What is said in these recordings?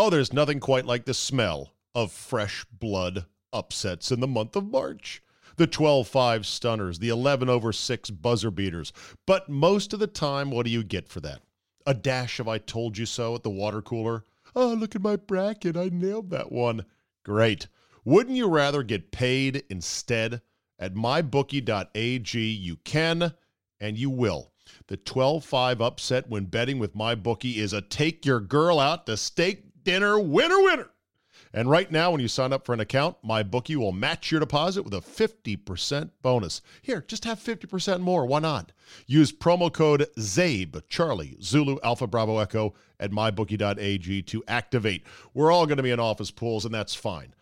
Oh, there's nothing quite like the smell of fresh blood upsets in the month of March. The 12 5 stunners, the 11 over 6 buzzer beaters. But most of the time, what do you get for that? A dash of I told you so at the water cooler? Oh, look at my bracket. I nailed that one. Great. Wouldn't you rather get paid instead? At mybookie.ag, you can and you will. The 12 5 upset when betting with MyBookie is a take your girl out to steak dinner winner winner. And right now, when you sign up for an account, my bookie will match your deposit with a 50% bonus. Here, just have 50% more. Why not? Use promo code CZABE, Charlie, Zulu, Alpha, Bravo, Echo at mybookie.ag to activate. We're all going to be in office pools, and that's fine.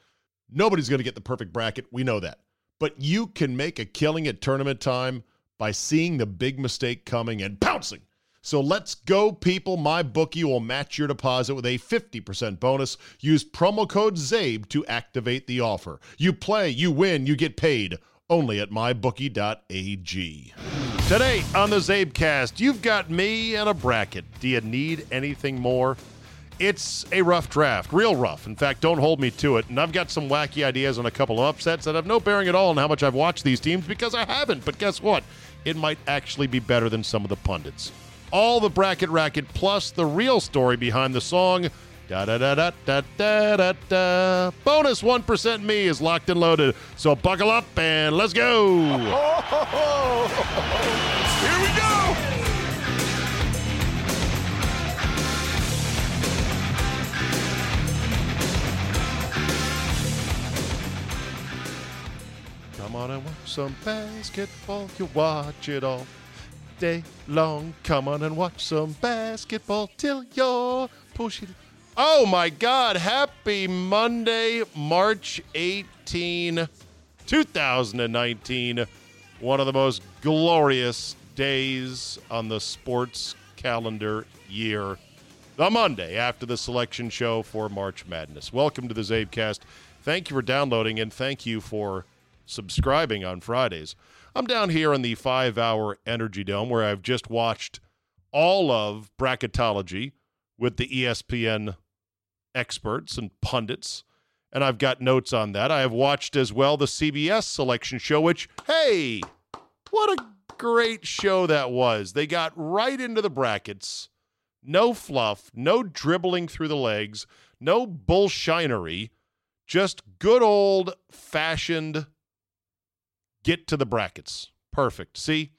Nobody's going to get the perfect bracket. We know that. But you can make a killing at tournament time by seeing the big mistake coming and pouncing. So let's go, people. My bookie will match your deposit with a 50% bonus. Use promo code CZABE to activate the offer. You play, you win, you get paid only at mybookie.ag. Today on the CzabeCast, you've got me and a bracket. Do you need anything more? It's a rough draft, real rough. In fact, don't hold me to it. And I've got some wacky ideas on a couple of upsets that have no bearing at all on how much I've watched these teams because I haven't. But guess what? It might actually be better than some of the pundits. All the bracket racket plus the real story behind the song. Da da da da da da da da. Bonus 1% me is locked and loaded. So buckle up and let's go. Here we go! Come on and watch some basketball. You watch it all day long. Come on and watch some basketball till you're pushing. Oh my God! Happy Monday, March 18, 2019. One of the most glorious days on the sports calendar year. The Monday after the selection show for March Madness. Welcome to the CzabeCast. Thank you for downloading and thank you for subscribing on Fridays. I'm down here in the five hour Energy Dome where I've just watched all of bracketology with the ESPN experts and pundits, and I've got notes on that. I have watched as well the CBS selection show, which, hey, what a great show that was. They got right into the brackets. No fluff, no dribbling through the legs, no bullshinery, just good old fashioned get to the brackets. Perfect. See?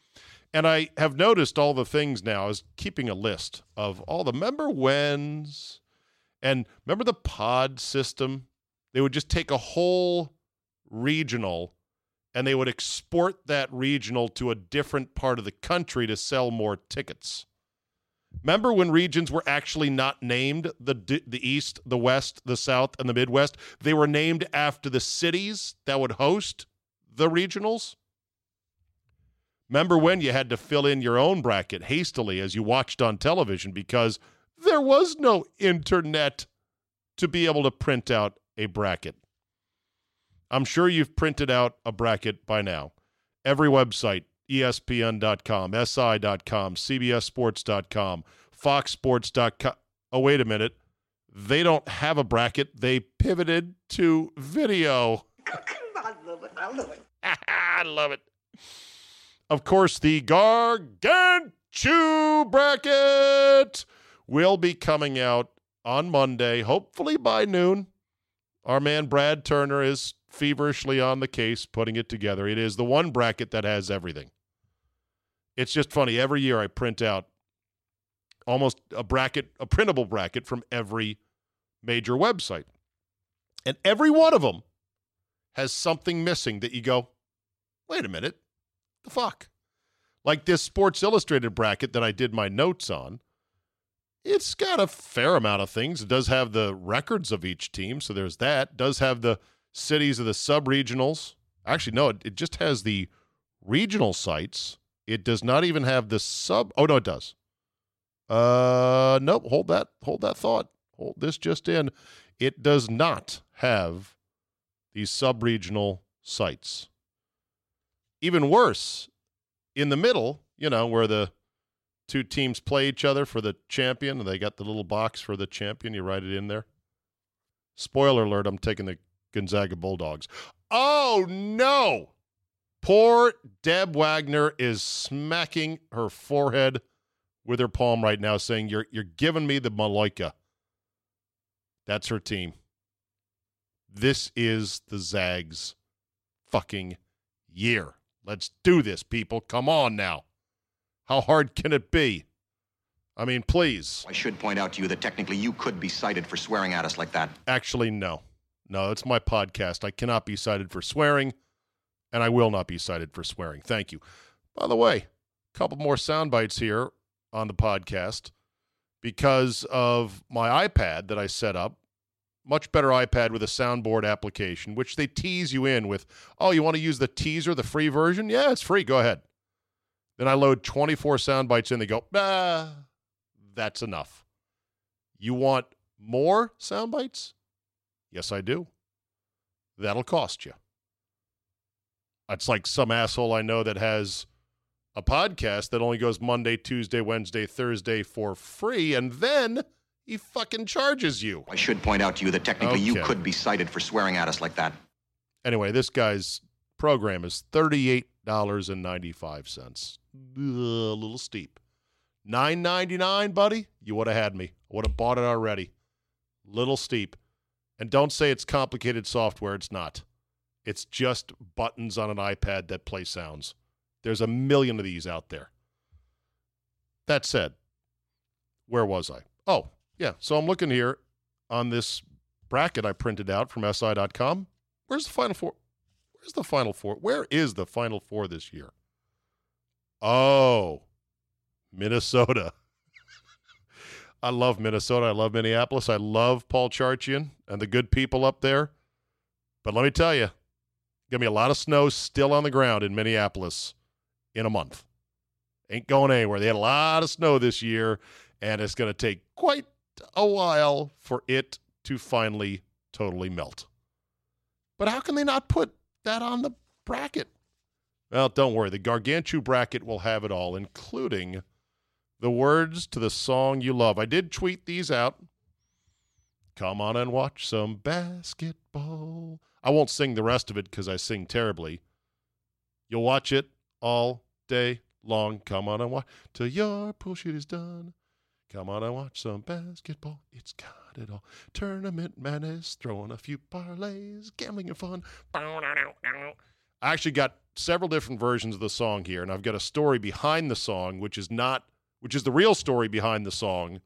And I have noticed all the things now. is keeping a list of all the member wins and remember the pod system? They would just take a whole regional and they would export that regional to a different part of the country to sell more tickets. Remember when regions were actually not named the the East, the West, the South, and the Midwest? They were named after the cities that would host the regionals. Remember when you had to fill in your own bracket hastily as you watched on television because there was no internet to be able to print out a bracket. I'm sure you've printed out a bracket by now. Every website, ESPN.com, SI.com, CBSSports.com, FoxSports.com. Oh, wait a minute. They don't have a bracket. They pivoted to video. I love it. I love it. I love it. Of course, the Gargantua bracket will be coming out on Monday, hopefully by noon. Our man Brad Turner is feverishly on the case putting it together. It is the one bracket that has everything. It's just funny. Every year I print out almost a bracket, a printable bracket from every major website. And every one of them has something missing that you go, wait a minute, the fuck? Like this Sports Illustrated bracket that I did my notes on. It's got a fair amount of things. It does have the records of each team, so there's that. It does have the cities of the sub-regionals. Actually, no, it, it just has the regional sites. It does not even have the sub Oh no, it does. Uh nope, hold that hold that thought. Hold this just in. It does not have these sub-regional sites. Even worse, in the middle, you know, where the two teams play each other for the champion, and they got the little box for the champion, you write it in there. Spoiler alert, I'm taking the Gonzaga Bulldogs. Oh, no. Poor Deb Wagner is smacking her forehead with her palm right now, saying, You're, you're giving me the Maloika. That's her team. This is the Zags fucking year. Let's do this, people. Come on now. How hard can it be? I mean, please. I should point out to you that technically you could be cited for swearing at us like that. Actually, no. No, it's my podcast. I cannot be cited for swearing, and I will not be cited for swearing. Thank you. By the way, a couple more sound bites here on the podcast because of my iPad that I set up. Much better iPad with a soundboard application, which they tease you in with, oh, you want to use the teaser, the free version? Yeah, it's free. Go ahead. Then I load 24 sound bites in. They go, ah, that's enough. You want more sound bites? Yes, I do. That'll cost you. It's like some asshole I know that has a podcast that only goes Monday, Tuesday, Wednesday, Thursday for free, and then he fucking charges you. I should point out to you that technically you could be cited for swearing at us like that. Anyway, this guy's program is $38.95. Ugh, A little steep. Nine ninety nine, buddy. You would have had me. I would have bought it already. Little steep. And don't say it's complicated software. It's not. It's just buttons on an iPad that play sounds. There's a million of these out there. That said, where was I? Oh, yeah. So I'm looking here on this bracket I printed out from SI.com. Where's the final four? Where's the final four? Where is the final four this year? Oh, Minnesota. I love Minnesota. I love Minneapolis. I love Paul Charchian and the good people up there. But let me tell you, gonna be a lot of snow still on the ground in Minneapolis in a month. Ain't going anywhere. They had a lot of snow this year, and it's gonna take quite a while for it to finally totally melt. But how can they not put that on the bracket? Well, don't worry. The Gargantua bracket will have it all, including the words to the song you love. I did tweet these out. Come on and watch some basketball. I won't sing the rest of it because I sing terribly. You'll watch it all day long. Come on and watch till your shoot is done. Come on and watch some basketball. It's got it all. Tournament madness, throwing a few parlays, gambling and fun. I actually got several different versions of the song here, and I've got a story behind the song, which is not, which is the real story behind the song,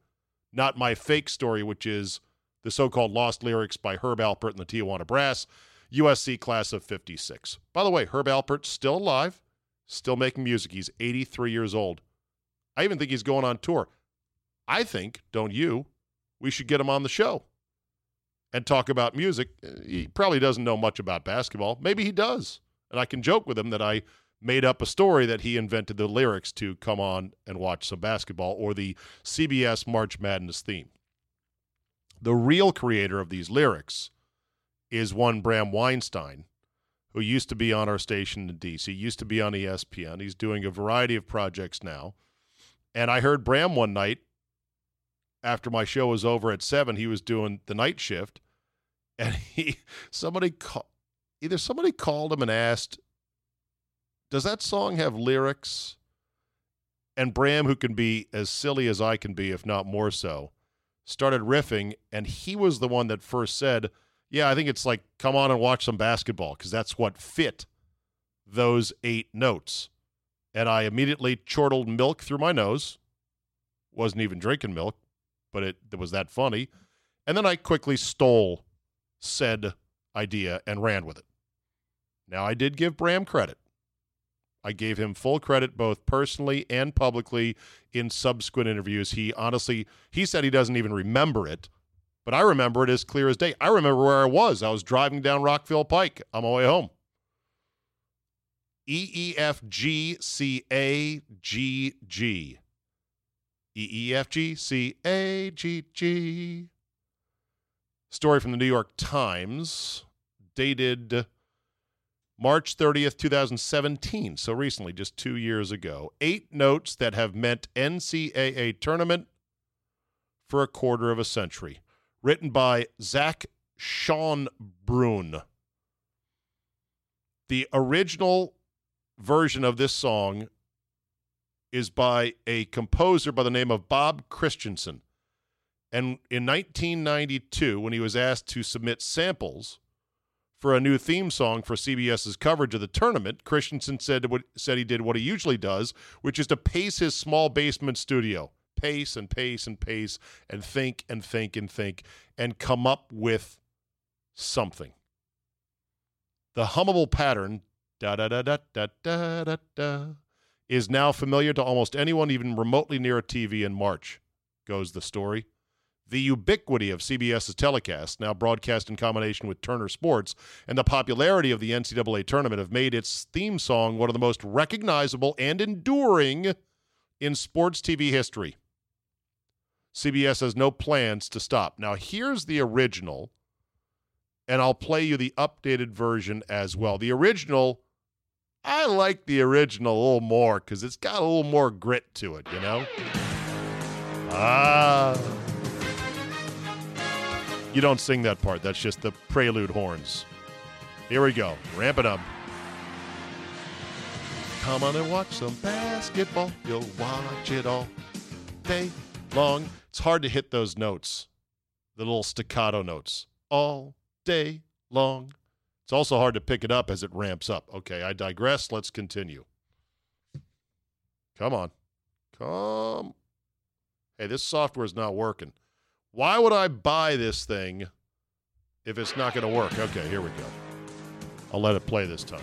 not my fake story, which is the so-called lost lyrics by Herb Alpert and the Tijuana Brass, USC class of '56. By the way, Herb Alpert's still alive, still making music. He's 83 years old. I even think he's going on tour. I think, don't you, we should get him on the show and talk about music. He probably doesn't know much about basketball. Maybe he does. And I can joke with him that I made up a story that he invented the lyrics to come on and watch some basketball or the CBS March Madness theme. The real creator of these lyrics is one Bram Weinstein, who used to be on our station in DC, used to be on ESPN. He's doing a variety of projects now. And I heard Bram one night after my show was over at seven, he was doing the night shift, and he somebody called either somebody called him and asked, "Does that song have lyrics?" And Bram, who can be as silly as I can be, if not more so, started riffing, and he was the one that first said, "Yeah, I think it's like come on and watch some basketball because that's what fit those eight notes." And I immediately chortled milk through my nose. Wasn't even drinking milk but it, it was that funny. And then I quickly stole said idea and ran with it. Now, I did give Bram credit. I gave him full credit both personally and publicly in subsequent interviews. He honestly, he said he doesn't even remember it, but I remember it as clear as day. I remember where I was. I was driving down Rockville Pike on my way home. E E F G C A G G. E E F G C A G G. Story from the New York Times, dated March 30th, 2017. So recently, just two years ago. Eight notes that have meant NCAA tournament for a quarter of a century. Written by Zach Sean Brune. The original version of this song is by a composer by the name of Bob Christensen. And in 1992, when he was asked to submit samples for a new theme song for CBS's coverage of the tournament, Christensen said what, said he did what he usually does, which is to pace his small basement studio, pace and pace and pace, and think and think and think, and come up with something. The hummable pattern da da da da da da da da is now familiar to almost anyone even remotely near a TV in March, goes the story. The ubiquity of CBS's telecast, now broadcast in combination with Turner Sports, and the popularity of the NCAA tournament have made its theme song one of the most recognizable and enduring in sports TV history. CBS has no plans to stop. Now, here's the original, and I'll play you the updated version as well. The original, I like the original a little more because it's got a little more grit to it, you know? Ah. You don't sing that part. That's just the prelude horns. Here we go. Ramp it up. Come on and watch some basketball. You'll watch it all day long. It's hard to hit those notes, the little staccato notes, all day long. It's also hard to pick it up as it ramps up. Okay, I digress. Let's continue. Come on. Come. Hey, this software is not working. Why would I buy this thing if it's not going to work? Okay, here we go. I'll let it play this time.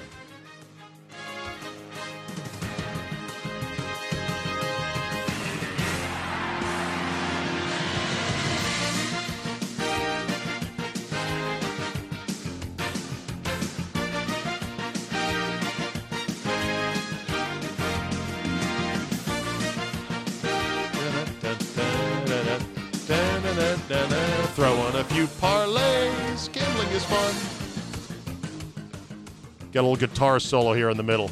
Throwing a few parlays. Gambling is fun. Got a little guitar solo here in the middle.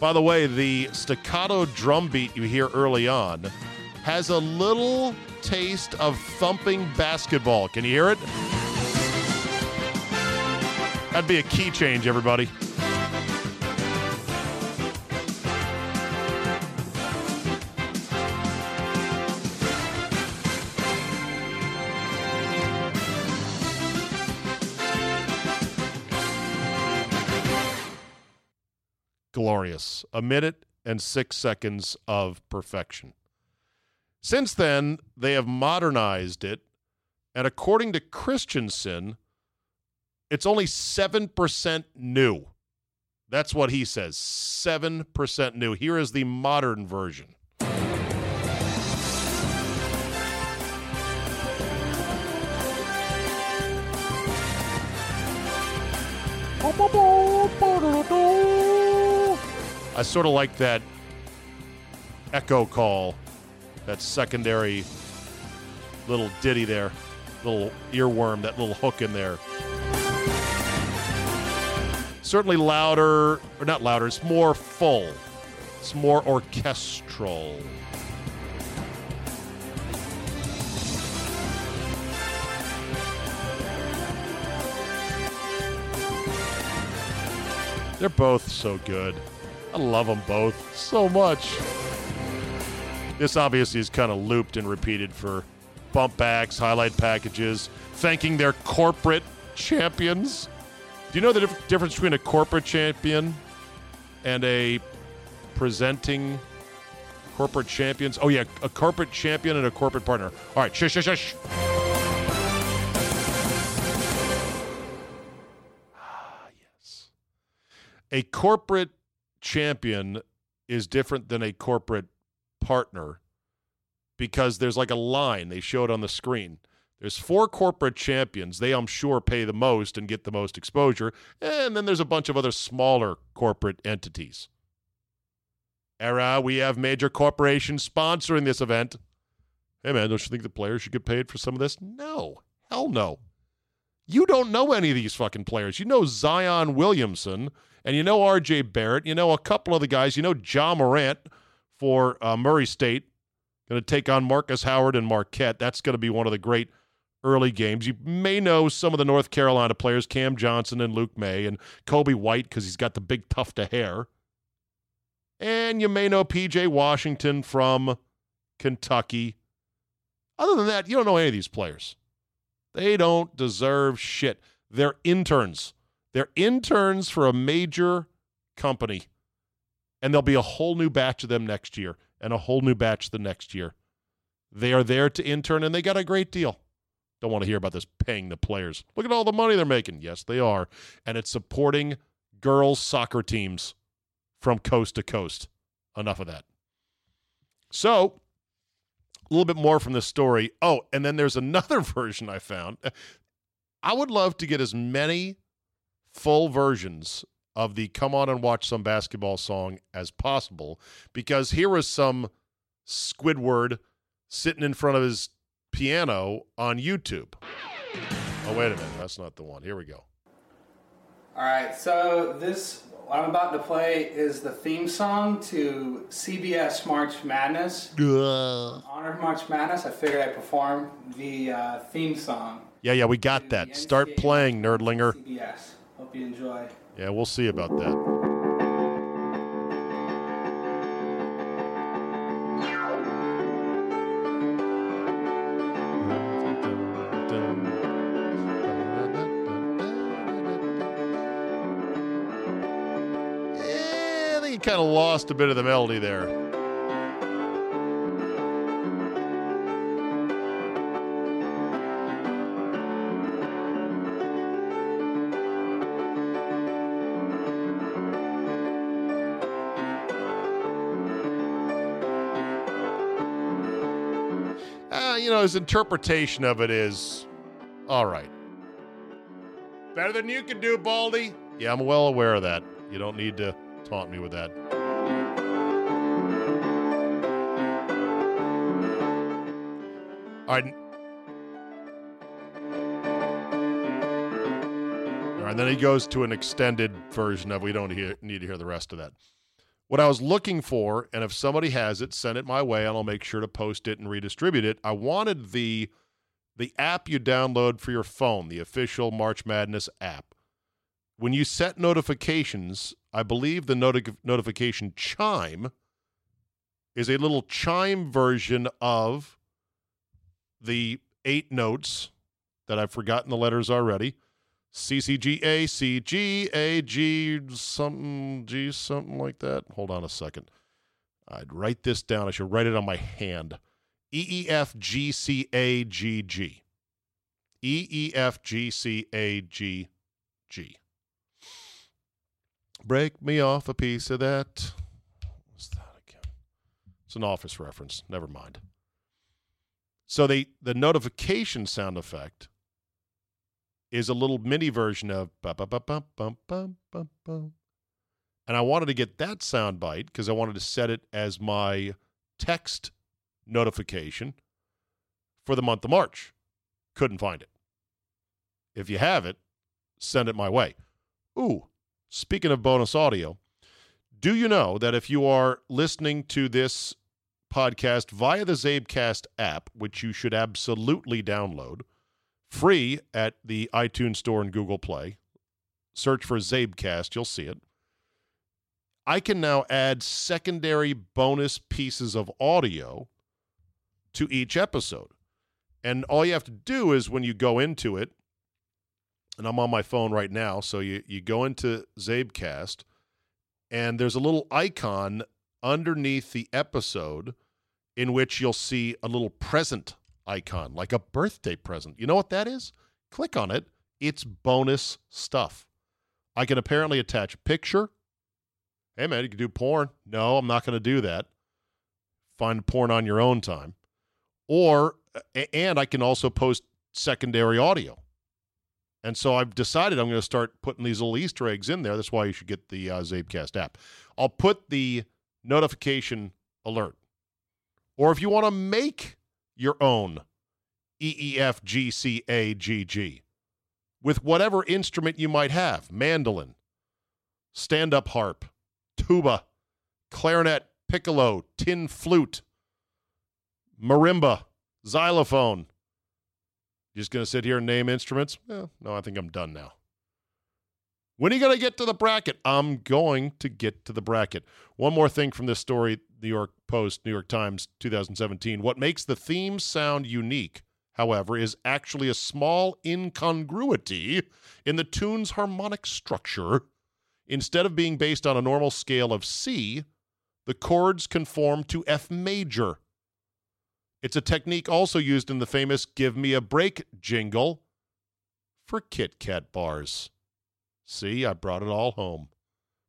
By the way, the staccato drum beat you hear early on has a little taste of thumping basketball. Can you hear it? That'd be a key change, everybody. Glorious. A minute and six seconds of perfection. Since then, they have modernized it, and according to Christensen, it's only 7% new. That's what he says 7% new. Here is the modern version. I sort of like that echo call, that secondary little ditty there, little earworm, that little hook in there. Certainly louder, or not louder, it's more full, it's more orchestral. They're both so good. I love them both so much. This obviously is kind of looped and repeated for bump backs, highlight packages, thanking their corporate champions. Do you know the dif- difference between a corporate champion and a presenting corporate champions? Oh, yeah, a corporate champion and a corporate partner. All right, shush, shush, shush. Ah, yes. A corporate champion is different than a corporate partner because there's like a line they showed on the screen. There's four corporate champions. They, I'm sure, pay the most and get the most exposure. And then there's a bunch of other smaller corporate entities. Era, we have major corporations sponsoring this event. Hey, man, don't you think the players should get paid for some of this? No. Hell no. You don't know any of these fucking players. You know Zion Williamson and you know R.J. Barrett. You know a couple of the guys. You know Ja Morant for uh, Murray State. Going to take on Marcus Howard and Marquette. That's going to be one of the great early games. You may know some of the North Carolina players, Cam Johnson and Luke Maye, and Coby White because he's got the big tuft of hair. And you may know PJ Washington from Kentucky. Other than that, you don't know any of these players. They don't deserve shit. They're interns. They're interns for a major company. And there'll be a whole new batch of them next year and a whole new batch the next year. They are there to intern and they got a great deal. Don't want to hear about this paying the players. Look at all the money they're making. Yes, they are. And it's supporting girls' soccer teams from coast to coast. Enough of that. So, a little bit more from this story. Oh, and then there's another version I found. I would love to get as many full versions of the Come On and Watch Some Basketball song as possible because here was some Squidward sitting in front of his piano on YouTube. Oh, wait a minute. That's not the one. Here we go. All right, so this what I'm about to play is the theme song to CBS March Madness. Uh. Honor of March Madness, I figured I'd perform the uh, theme song. Yeah, yeah, we got that. Start playing, Nerdlinger. CBS. Hope you enjoy. Yeah, we'll see about that. I think you kind of lost a bit of the melody there. His interpretation of it is all right. Better than you can do, Baldy. Yeah, I'm well aware of that. You don't need to taunt me with that. All right. All right, then he goes to an extended version of we don't hear, need to hear the rest of that. What I was looking for, and if somebody has it, send it my way, and I'll make sure to post it and redistribute it. I wanted the the app you download for your phone, the official March Madness app. When you set notifications, I believe the noti- notification chime is a little chime version of the eight notes that I've forgotten the letters already. C C G A C G A G something G something like that. Hold on a second. I'd write this down. I should write it on my hand. E E F G C A G G. E E F G C A G G. Break me off a piece of that. What's that again? It's an office reference. Never mind. So they the notification sound effect is a little mini version of. And I wanted to get that sound bite because I wanted to set it as my text notification for the month of March. Couldn't find it. If you have it, send it my way. Ooh, speaking of bonus audio, do you know that if you are listening to this podcast via the CzabeCast app, which you should absolutely download, free at the iTunes Store and Google Play. Search for CzabeCast, you'll see it. I can now add secondary bonus pieces of audio to each episode. And all you have to do is when you go into it, and I'm on my phone right now, so you, you go into CzabeCast, and there's a little icon underneath the episode in which you'll see a little present icon, like a birthday present. You know what that is? Click on it. It's bonus stuff. I can apparently attach a picture. Hey, man, you can do porn. No, I'm not going to do that. Find porn on your own time. Or, and I can also post secondary audio. And so I've decided I'm going to start putting these little Easter eggs in there. That's why you should get the uh, CzabeCast app. I'll put the notification alert. Or if you want to make your own E EEFGCAGG with whatever instrument you might have mandolin, stand up harp, tuba, clarinet, piccolo, tin flute, marimba, xylophone. Just going to sit here and name instruments? Eh, no, I think I'm done now. When are you going to get to the bracket? I'm going to get to the bracket. One more thing from this story New York Post, New York Times, 2017. What makes the theme sound unique, however, is actually a small incongruity in the tune's harmonic structure. Instead of being based on a normal scale of C, the chords conform to F major. It's a technique also used in the famous Give Me a Break jingle for Kit Kat bars. See, I brought it all home.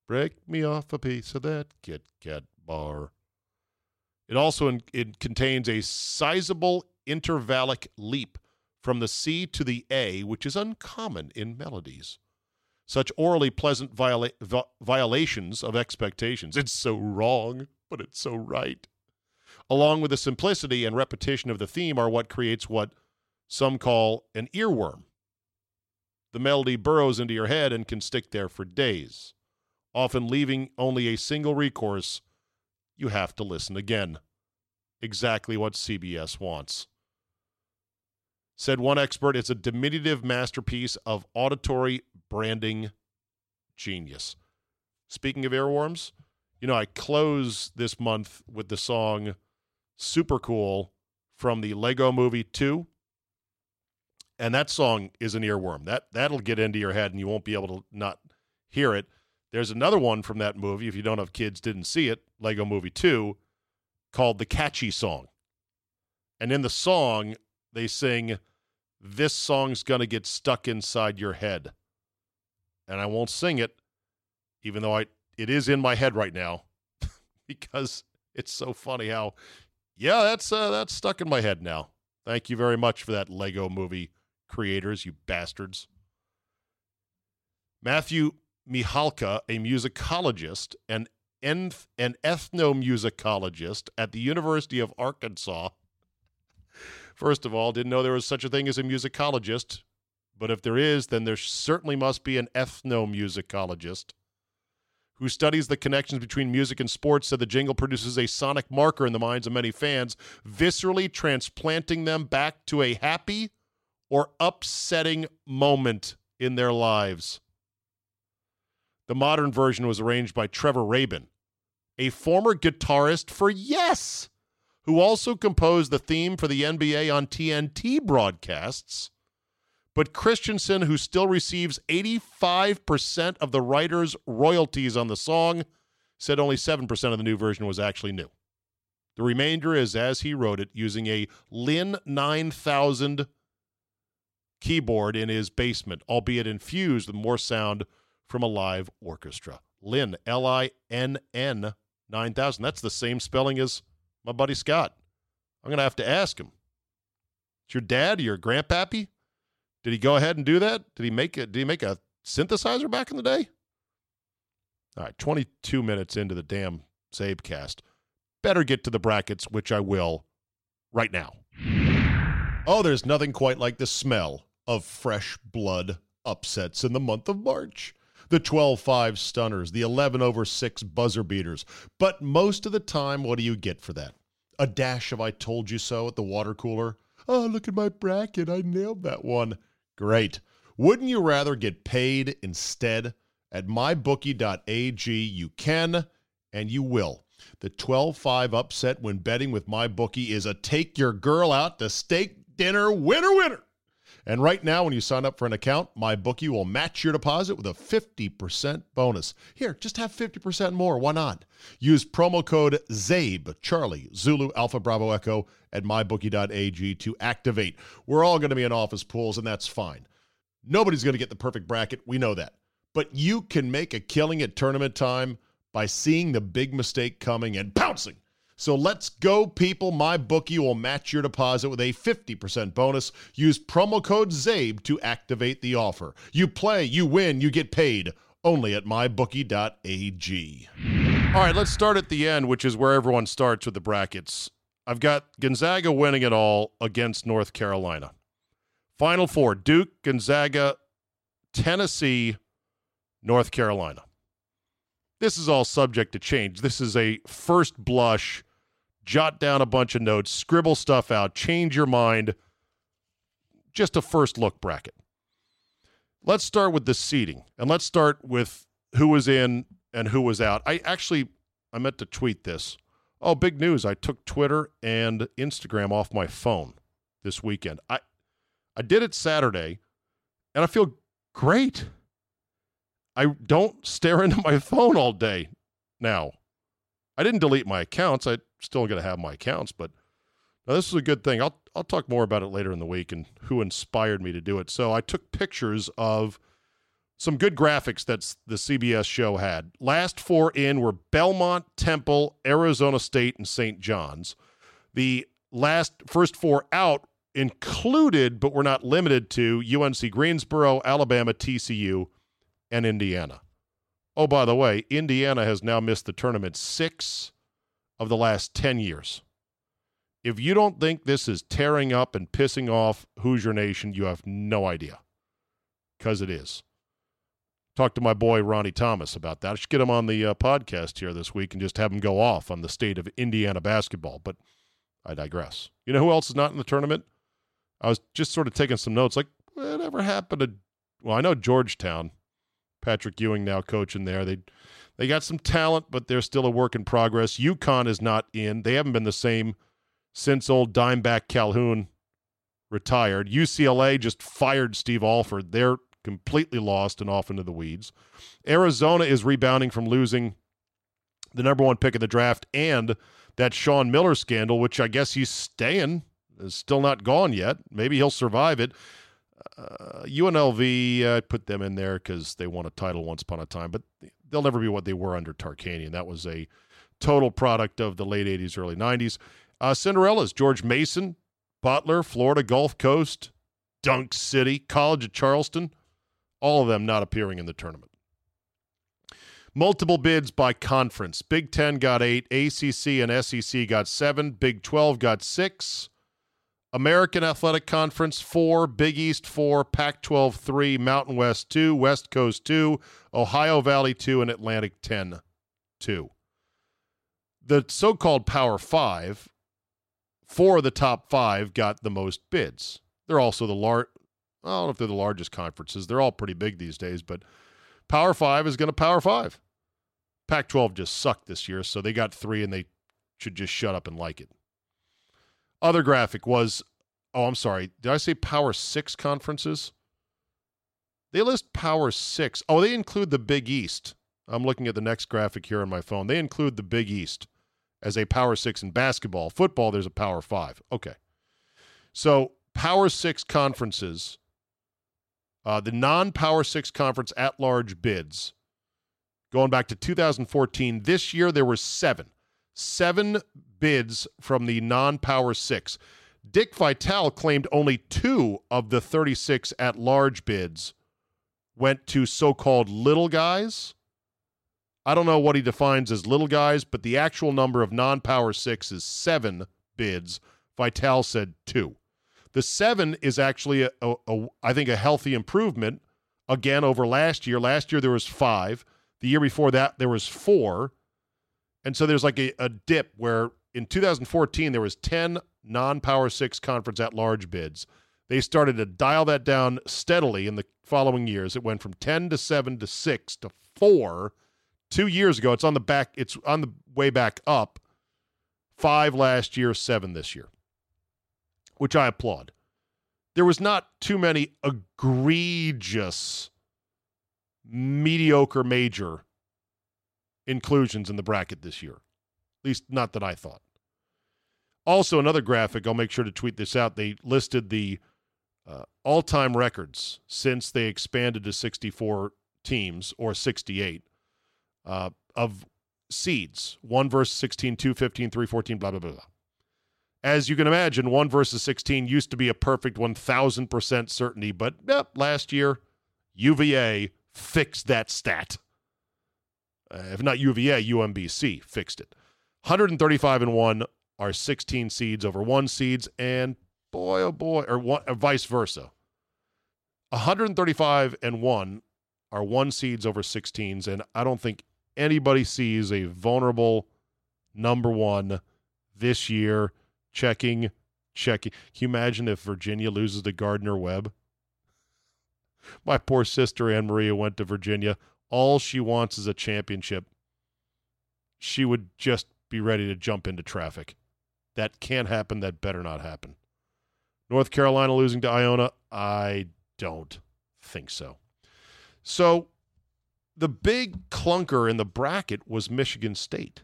Break me off a piece of that Kit Kat bar. It also in, it contains a sizable intervallic leap from the C to the A, which is uncommon in melodies. Such orally pleasant viola- violations of expectations. It's so wrong, but it's so right. Along with the simplicity and repetition of the theme are what creates what some call an earworm. The melody burrows into your head and can stick there for days, often leaving only a single recourse you have to listen again. Exactly what CBS wants. Said one expert, it's a diminutive masterpiece of auditory branding genius. Speaking of earworms, you know, I close this month with the song Super Cool from the Lego Movie 2 and that song is an earworm. That that'll get into your head, and you won't be able to not hear it. There's another one from that movie. If you don't have kids, didn't see it, Lego Movie Two, called the Catchy Song. And in the song, they sing, "This song's gonna get stuck inside your head," and I won't sing it, even though I it is in my head right now, because it's so funny how, yeah, that's uh, that's stuck in my head now. Thank you very much for that Lego Movie creators, you bastards. Matthew Mihalka, a musicologist and an ethnomusicologist at the University of Arkansas. First of all, didn't know there was such a thing as a musicologist, but if there is, then there certainly must be an ethnomusicologist who studies the connections between music and sports, said the jingle produces a sonic marker in the minds of many fans, viscerally transplanting them back to a happy, or upsetting moment in their lives. The modern version was arranged by Trevor Rabin, a former guitarist for Yes, who also composed the theme for the NBA on TNT broadcasts. But Christensen, who still receives 85% of the writer's royalties on the song, said only 7% of the new version was actually new. The remainder is as he wrote it using a Linn 9000 keyboard in his basement, albeit infused with more sound from a live orchestra. Linn, L I N N 9000. That's the same spelling as my buddy Scott. I'm going to have to ask him. It's your dad, your grandpappy? Did he go ahead and do that? Did he make it? Did he make a synthesizer back in the day? All right, 22 minutes into the damn CzabeCast. Better get to the brackets, which I will right now. Oh, there's nothing quite like the smell of fresh blood upsets in the month of March. The 12 5 stunners, the 11 over 6 buzzer beaters. But most of the time, what do you get for that? A dash of I told you so at the water cooler? Oh, look at my bracket. I nailed that one. Great. Wouldn't you rather get paid instead? At mybookie.ag, you can and you will. The 12 5 upset when betting with MyBookie is a take your girl out to steak dinner winner winner. And right now, when you sign up for an account, MyBookie will match your deposit with a 50% bonus. Here, just have 50% more. Why not? Use promo code CZABE, Charlie, Zulu, Alpha, Bravo, Echo at mybookie.ag to activate. We're all going to be in office pools, and that's fine. Nobody's going to get the perfect bracket. We know that. But you can make a killing at tournament time by seeing the big mistake coming and pouncing so let's go, people. My bookie will match your deposit with a 50% bonus. Use promo code CZABE to activate the offer. You play, you win, you get paid only at mybookie.ag. All right, let's start at the end, which is where everyone starts with the brackets. I've got Gonzaga winning it all against North Carolina. Final four Duke, Gonzaga, Tennessee, North Carolina. This is all subject to change. This is a first blush jot down a bunch of notes, scribble stuff out, change your mind. just a first look bracket. Let's start with the seating and let's start with who was in and who was out. I actually I meant to tweet this. Oh, big news! I took Twitter and Instagram off my phone this weekend. I I did it Saturday, and I feel great. I don't stare into my phone all day now. I didn't delete my accounts. I still going to have my accounts, but this is a good thing. I'll I'll talk more about it later in the week and who inspired me to do it. So I took pictures of some good graphics that the CBS show had. Last four in were Belmont, Temple, Arizona State, and St. John's. The last first four out included, but were not limited to, UNC Greensboro, Alabama, TCU, and Indiana. Oh, by the way, Indiana has now missed the tournament six of the last 10 years. If you don't think this is tearing up and pissing off Hoosier Nation, you have no idea. Because it is. Talk to my boy Ronnie Thomas about that. I should get him on the uh, podcast here this week and just have him go off on the state of Indiana basketball. But I digress. You know who else is not in the tournament? I was just sort of taking some notes. Like, whatever happened to? Well, I know Georgetown. Patrick Ewing now coaching there. They they got some talent, but they're still a work in progress. UConn is not in. They haven't been the same since old Dimeback Calhoun retired. UCLA just fired Steve Alford. They're completely lost and off into the weeds. Arizona is rebounding from losing the number one pick in the draft and that Sean Miller scandal, which I guess he's staying, is still not gone yet. Maybe he'll survive it. Uh, UNLV, I put them in there because they won a title once upon a time, but they'll never be what they were under Tarkanian. That was a total product of the late 80s, early 90s. Uh, Cinderella's George Mason, Butler, Florida Gulf Coast, Dunk City, College of Charleston, all of them not appearing in the tournament. Multiple bids by conference. Big Ten got eight, ACC and SEC got seven, Big 12 got six, American Athletic Conference four, Big East four, Pac 12 three, Mountain West two, West Coast two, Ohio Valley two, and Atlantic 10 two. The so called Power Five, four of the top five got the most bids. They're also the large, I don't know if they're the largest conferences. They're all pretty big these days, but Power Five is going to Power Five. Pac 12 just sucked this year, so they got three and they should just shut up and like it. Other graphic was, oh, I'm sorry. Did I say Power Six conferences? They list Power Six. Oh, they include the Big East. I'm looking at the next graphic here on my phone. They include the Big East as a Power Six in basketball. Football, there's a Power Five. Okay. So, Power Six conferences, uh, the non Power Six conference at large bids, going back to 2014, this year there were seven. Seven bids from the non Power Six. Dick Vitale claimed only two of the 36 at large bids went to so called little guys. I don't know what he defines as little guys, but the actual number of non Power Six is seven bids. Vitale said two. The seven is actually, a, a, a, I think, a healthy improvement again over last year. Last year there was five. The year before that there was four. And so there's like a, a dip where in 2014 there was 10 non-power 6 conference at large bids. They started to dial that down steadily in the following years. It went from 10 to 7 to 6 to 4 2 years ago. It's on the back it's on the way back up. 5 last year, 7 this year. Which I applaud. There was not too many egregious mediocre major inclusions in the bracket this year. At least, not that I thought. Also, another graphic, I'll make sure to tweet this out. They listed the uh, all time records since they expanded to 64 teams or 68 uh, of seeds 1 versus 16, 2, 15, 3, 14, blah, blah, blah, blah. As you can imagine, 1 versus 16 used to be a perfect 1,000% certainty, but yep, last year, UVA fixed that stat. Uh, if not UVA, UMBC fixed it. 135 and 1 are 16 seeds over 1 seeds and boy oh boy or, one, or vice versa. 135 and 1 are 1 seeds over 16s and I don't think anybody sees a vulnerable number 1 this year checking checking. Can you imagine if Virginia loses to Gardner Webb? My poor sister Anne Maria went to Virginia. All she wants is a championship. She would just be ready to jump into traffic. That can't happen. That better not happen. North Carolina losing to Iona? I don't think so. So the big clunker in the bracket was Michigan State.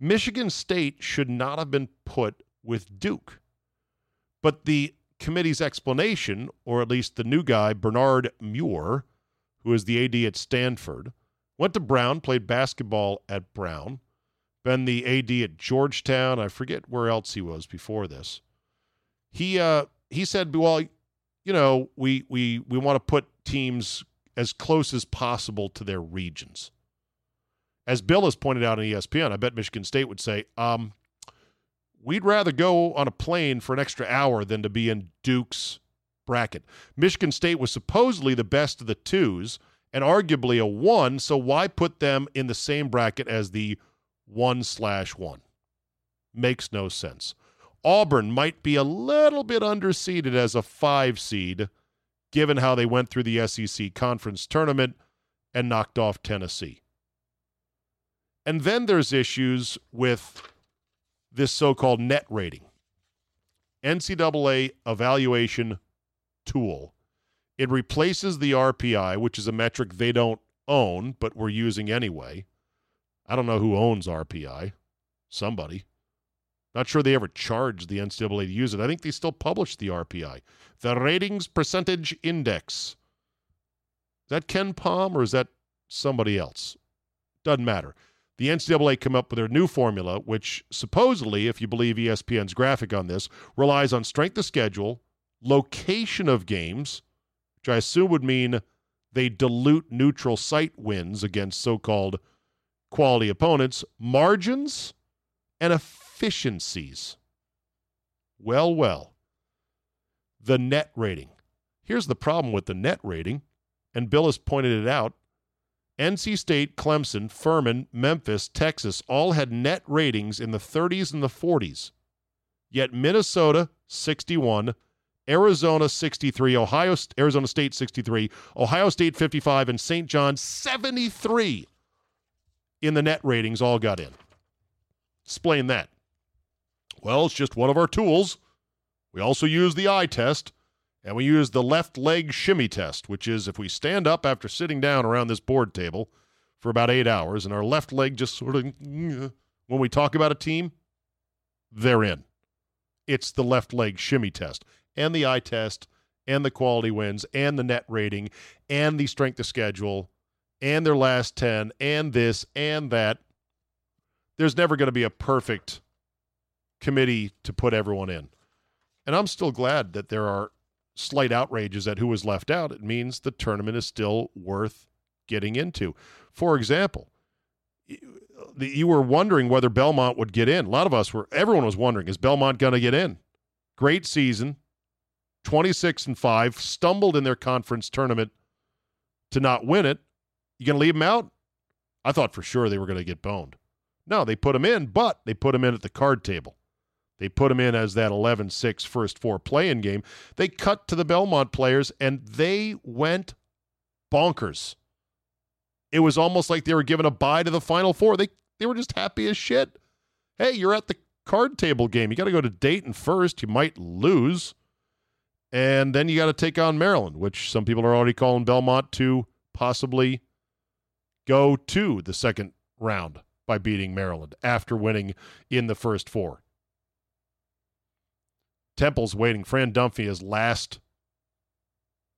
Michigan State should not have been put with Duke. But the committee's explanation, or at least the new guy, Bernard Muir, who is the AD at Stanford, went to Brown, played basketball at Brown, been the AD at Georgetown. I forget where else he was before this. He uh, he said, well, you know, we we we want to put teams as close as possible to their regions. As Bilas pointed out on ESPN, I bet Michigan State would say, um, we'd rather go on a plane for an extra hour than to be in Duke's bracket. Michigan State was supposedly the best of the twos and arguably a one, so why put them in the same bracket as the one slash one? Makes no sense. Auburn might be a little bit underseeded as a five seed, given how they went through the SEC conference tournament and knocked off Tennessee. And then there's issues with this so called net rating. NCAA evaluation tool. It replaces the RPI, which is a metric they don't own, but we're using anyway. I don't know who owns RPI. Somebody. Not sure they ever charged the NCAA to use it. I think they still publish the RPI, the Ratings Percentage Index. Is that KenPom or is that somebody else? Doesn't matter the NCAA come up with their new formula, which supposedly, if you believe ESPN's graphic on this, relies on strength of schedule, location of games, which I assume would mean they dilute neutral site wins against so called quality opponents, margins, and efficiencies. Well, well. The net rating. Here's the problem with the net rating, and Bilas pointed it out NC State, Clemson, Furman, Memphis, Texas all had net ratings in the 30s and the 40s. Yet Minnesota 61, Arizona 63, Ohio Arizona State 63, Ohio State 55 and St. John 73 in the net ratings all got in. Explain that. Well, it's just one of our tools. We also use the eye test. And we use the left leg shimmy test, which is if we stand up after sitting down around this board table for about eight hours and our left leg just sort of, when we talk about a team, they're in. It's the left leg shimmy test and the eye test and the quality wins and the net rating and the strength of schedule and their last 10 and this and that. There's never going to be a perfect committee to put everyone in. And I'm still glad that there are slight outrages at who was left out, it means the tournament is still worth getting into. For example, you were wondering whether Belmont would get in. A lot of us were, everyone was wondering, is Belmont going to get in? Great season, 26 and 5, stumbled in their conference tournament to not win it. You going to leave them out? I thought for sure they were going to get boned. No, they put them in, but they put them in at the card table. They put them in as that 11 6 first four playing game. They cut to the Belmont players and they went bonkers. It was almost like they were given a bye to the Final Four. They, they were just happy as shit. Hey, you're at the card table game. You got to go to Dayton first. You might lose. And then you got to take on Maryland, which some people are already calling Belmont to possibly go to the second round by beating Maryland after winning in the first four. Temple's waiting. Fran Dunphy his last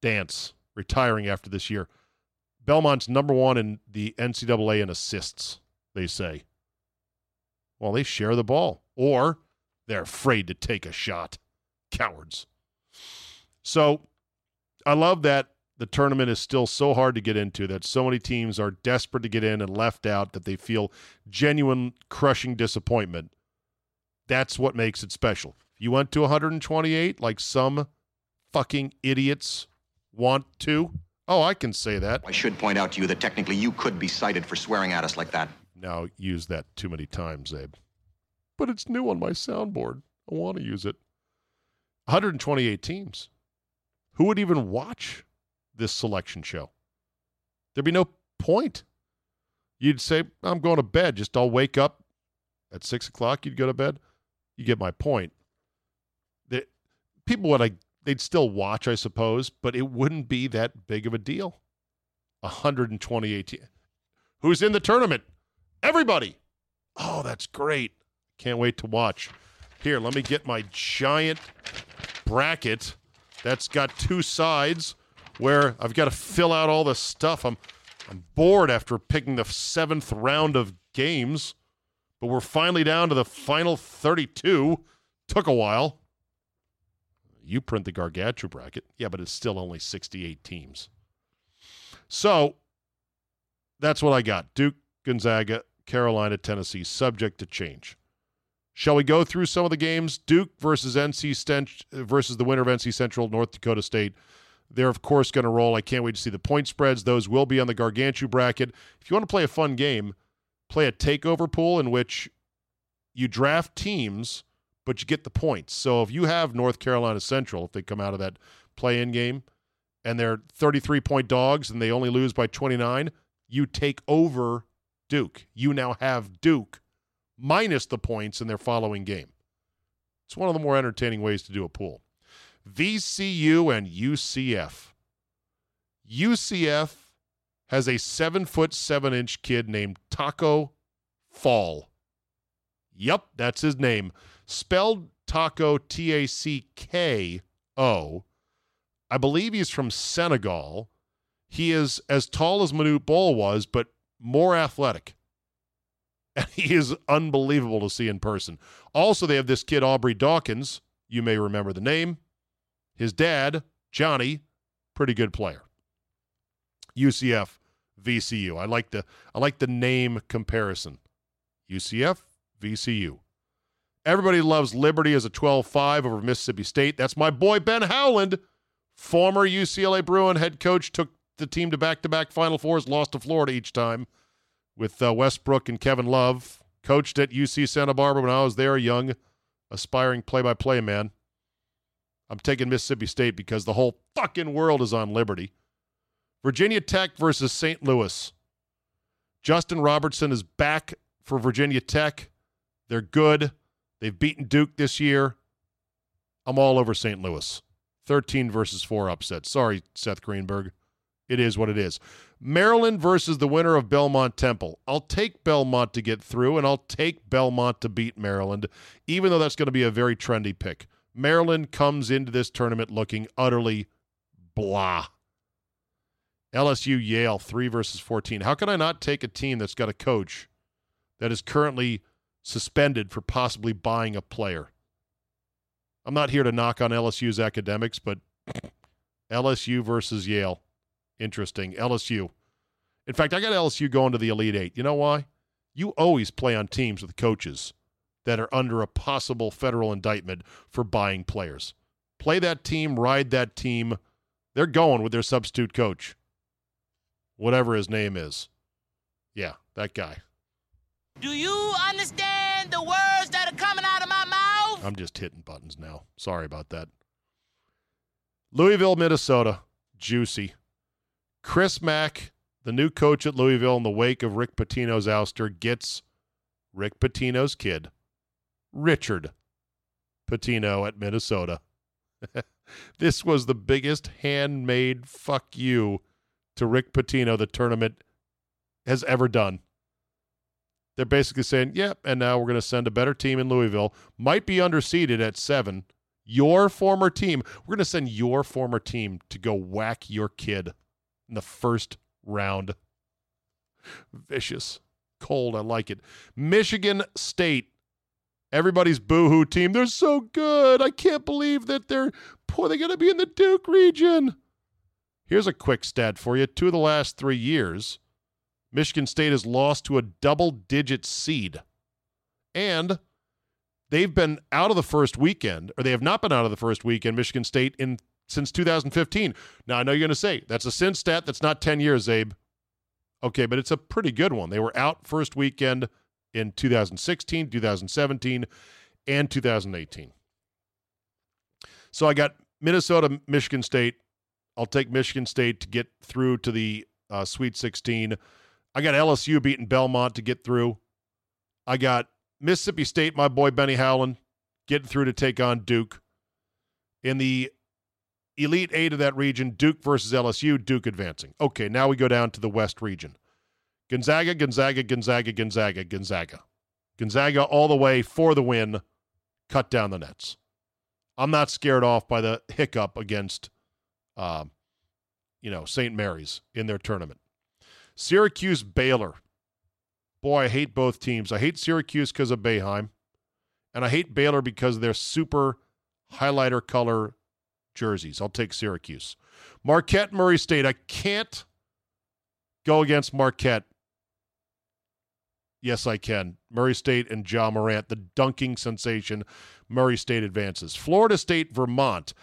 dance, retiring after this year. Belmont's number one in the NCAA in assists, they say. Well, they share the ball, or they're afraid to take a shot. Cowards. So I love that the tournament is still so hard to get into, that so many teams are desperate to get in and left out, that they feel genuine, crushing disappointment. That's what makes it special. You went to 128 like some fucking idiots want to? Oh, I can say that. I should point out to you that technically you could be cited for swearing at us like that. Now, use that too many times, Abe. But it's new on my soundboard. I want to use it. 128 teams. Who would even watch this selection show? There'd be no point. You'd say, I'm going to bed. Just I'll wake up at six o'clock. You'd go to bed. You get my point. The, people would like they'd still watch, I suppose, but it wouldn't be that big of a deal. 128. Who's in the tournament? Everybody. Oh, that's great. Can't wait to watch. Here, let me get my giant bracket that's got two sides where I've got to fill out all the stuff. I'm I'm bored after picking the seventh round of games, but we're finally down to the final 32. Took a while. You print the Gargantua bracket. Yeah, but it's still only 68 teams. So that's what I got. Duke, Gonzaga, Carolina, Tennessee, subject to change. Shall we go through some of the games? Duke versus NC Stench versus the winner of NC Central, North Dakota State. They're, of course, going to roll. I can't wait to see the point spreads. Those will be on the Gargantua bracket. If you want to play a fun game, play a takeover pool in which you draft teams, but you get the points. So if you have North Carolina Central, if they come out of that play in game and they're 33 point dogs and they only lose by 29, you take over Duke. You now have Duke minus the points in their following game. It's one of the more entertaining ways to do a pool. VCU and UCF. UCF has a seven foot seven inch kid named Tacko Fall. Yep, that's his name. Spelled Taco T A C K O. I believe he's from Senegal. He is as tall as Manute Bol was, but more athletic. He is unbelievable to see in person. Also, they have this kid, Aubrey Dawkins. You may remember the name. His dad, Johnny, pretty good player. UCF, VCU. I like the I like the name comparison. UCF, VCU. Everybody loves Liberty as a 12-5 over Mississippi State. That's my boy Ben Howland, former UCLA Bruin head coach, took the team to back-to-back Final Fours, lost to Florida each time with uh, Westbrook and Kevin Love. Coached at UC Santa Barbara when I was there, young, aspiring play-by-play man. I'm taking Mississippi State because the whole fucking world is on Liberty. Virginia Tech versus St. Louis. Justin Robertson is back for Virginia Tech. They're good. They've beaten Duke this year. I'm all over St. Louis. 13 versus 4 upset. Sorry, Seth Greenberg. It is what it is. Maryland versus the winner of Belmont Temple. I'll take Belmont to get through, and I'll take Belmont to beat Maryland, even though that's going to be a very trendy pick. Maryland comes into this tournament looking utterly blah. LSU Yale 3 versus 14. How can I not take a team that's got a coach that is currently suspended for possibly buying a player? I'm not here to knock on LSU's academics, but LSU versus Yale. Interesting. LSU. In fact, I got LSU going to the Elite Eight. You know why? You always play on teams with coaches that are under a possible federal indictment for buying players. Play that team, ride that team. They're going with their substitute coach, whatever his name is. Yeah, that guy. Do you understand the words that are coming out of my mouth? I'm just hitting buttons now. Sorry about that. Louisville, Minnesota. Juicy. Chris Mack, the new coach at Louisville in the wake of Rick Pitino's ouster, gets Rick Pitino's kid, Richard Pitino at Minnesota. this was the biggest handmade fuck you to Rick Pitino the tournament has ever done. They're basically saying, yep, and now we're going to send a better team in Louisville. Might be underseeded at seven. Your former team, we're going to send your former team to go whack your kid in the first round. Vicious. Cold. I like it. Michigan State. Everybody's boohoo team. They're so good. I can't believe that they're poor. They're going to be in the Duke region. Here's a quick stat for you. Two of the last three years, Michigan State has lost to a double digit seed. And they've been out of the first weekend, or they have not been out of the first weekend, Michigan State, in since 2015. Now, I know you're going to say that's a sin stat. That's not 10 years, Abe. Okay, but it's a pretty good one. They were out first weekend in 2016, 2017, and 2018. So I got Minnesota, Michigan State. I'll take Michigan State to get through to the uh, Sweet 16. I got LSU beating Belmont to get through. I got Mississippi State, my boy Benny Howland, getting through to take on Duke. In the Elite Eight of that region, Duke versus LSU, Duke advancing. Okay, now we go down to the West region. Gonzaga, Gonzaga, Gonzaga, Gonzaga, Gonzaga. Gonzaga all the way for the win, cut down the nets. I'm not scared off by the hiccup against, uh, you know, St. Mary's in their tournament. Syracuse, Baylor. Boy, I hate both teams. I hate Syracuse because of Boeheim, and I hate Baylor because of their super highlighter color jerseys. I'll take Syracuse. Marquette, Murray State. I can't go against Marquette. Yes, I can. Murray State and Ja Morant, the dunking sensation. Murray State advances. Florida State, Vermont.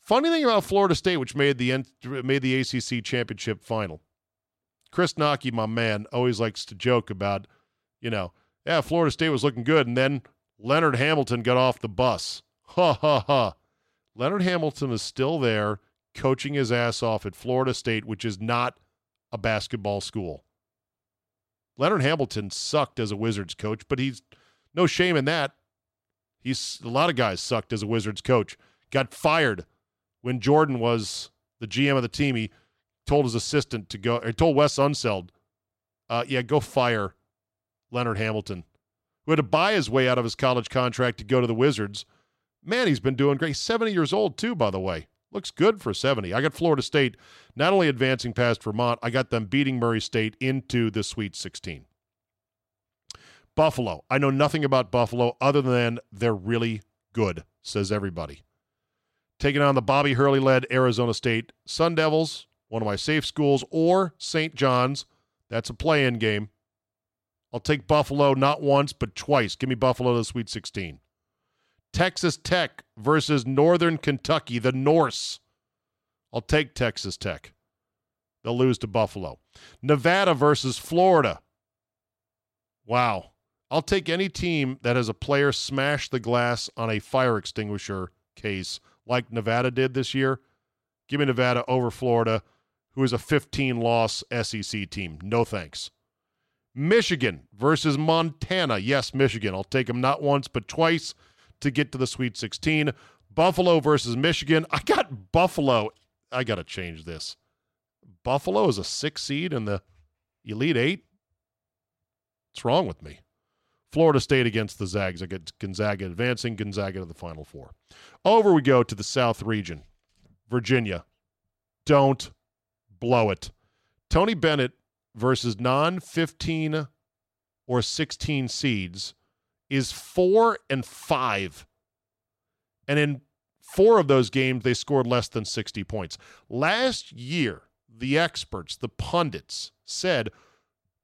Funny thing about Florida State, which made the made the ACC championship final. Chris Knoche, my man, always likes to joke about, you know, yeah, Florida State was looking good, and then Leonard Hamilton got off the bus. Ha ha ha. Leonard Hamilton is still there, coaching his ass off at Florida State, which is not a basketball school. Leonard Hamilton sucked as a Wizards coach, but he's no shame in that. He's a lot of guys sucked as a Wizards coach. Got fired when Jordan was the GM of the team. He told his assistant to go, or told Wes Unseld, uh, yeah, go fire Leonard Hamilton, who had to buy his way out of his college contract to go to the Wizards. Man, he's been doing great. 70 years old, too, by the way. Looks good for 70. I got Florida State not only advancing past Vermont, I got them beating Murray State into the Sweet 16. Buffalo. I know nothing about Buffalo other than they're really good, says everybody. Taking on the Bobby Hurley led Arizona State Sun Devils, one of my safe schools, or St. John's. That's a play in game. I'll take Buffalo not once, but twice. Give me Buffalo to the Sweet 16. Texas Tech versus Northern Kentucky, the Norse. I'll take Texas Tech. They'll lose to Buffalo. Nevada versus Florida. Wow. I'll take any team that has a player smash the glass on a fire extinguisher case like Nevada did this year. Give me Nevada over Florida, who is a 15 loss SEC team. No thanks. Michigan versus Montana. Yes, Michigan. I'll take them not once, but twice to get to the Sweet 16. Buffalo versus Michigan. I got Buffalo. I got to change this. Buffalo is a six seed in the Elite Eight. What's wrong with me? Florida State against the Zags. I get Gonzaga advancing, Gonzaga to the Final Four. Over we go to the South region. Virginia. Don't blow it. Tony Bennett versus non 15 or 16 seeds is four and five. And in four of those games, they scored less than 60 points. Last year, the experts, the pundits, said,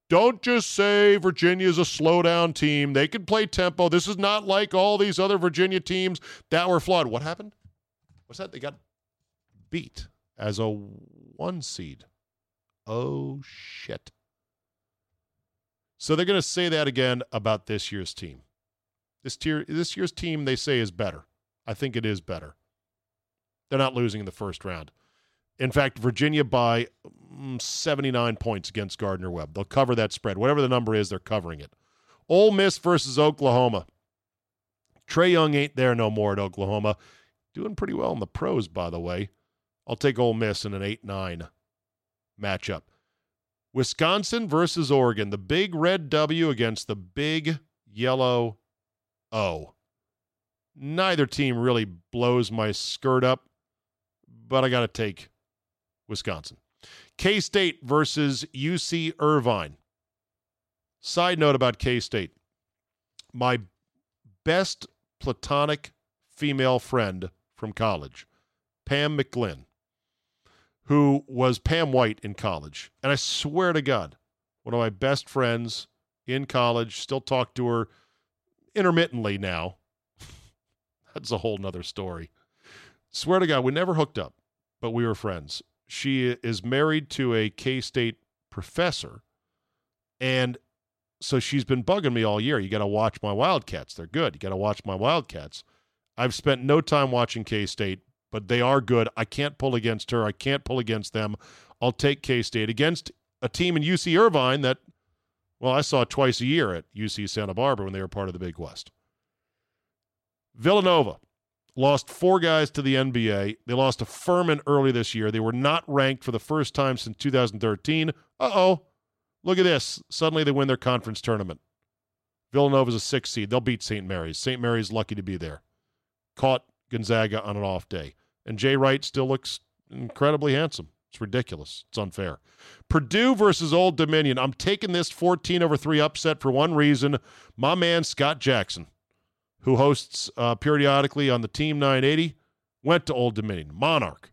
don't just say Virginia's a slowdown team. They can play tempo. This is not like all these other Virginia teams that were flawed. What happened? What's that? They got beat as a one seed. Oh, shit. So they're going to say that again about this year's team. This tier, this year's team, they say, is better. I think it is better. They're not losing in the first round. In fact, Virginia by mm, 79 points against Gardner Webb. They'll cover that spread. Whatever the number is, they're covering it. Ole Miss versus Oklahoma. Trae Young ain't there no more at Oklahoma. Doing pretty well in the pros, by the way. I'll take Ole Miss in an 8 9 matchup. Wisconsin versus Oregon. The big red W against the big yellow O. Neither team really blows my skirt up, but I got to take Wisconsin. K State versus UC Irvine. Side note about K State my best platonic female friend from college, Pam McGlynn, who was Pam White in college. And I swear to God, one of my best friends in college, still talk to her intermittently now. That's a whole nother story. Swear to God, we never hooked up, but we were friends. She is married to a K State professor. And so she's been bugging me all year. You got to watch my Wildcats. They're good. You got to watch my Wildcats. I've spent no time watching K State, but they are good. I can't pull against her. I can't pull against them. I'll take K State against a team in UC Irvine that, well, I saw twice a year at UC Santa Barbara when they were part of the Big West. Villanova lost four guys to the NBA. They lost to Furman early this year. They were not ranked for the first time since 2013. Uh oh. Look at this. Suddenly they win their conference tournament. Villanova's a six seed. They'll beat St. Mary's. St. Mary's lucky to be there. Caught Gonzaga on an off day. And Jay Wright still looks incredibly handsome. It's ridiculous. It's unfair. Purdue versus Old Dominion. I'm taking this 14 over 3 upset for one reason. My man Scott Jackson who hosts uh, periodically on the Team 980, went to Old Dominion. Monarch.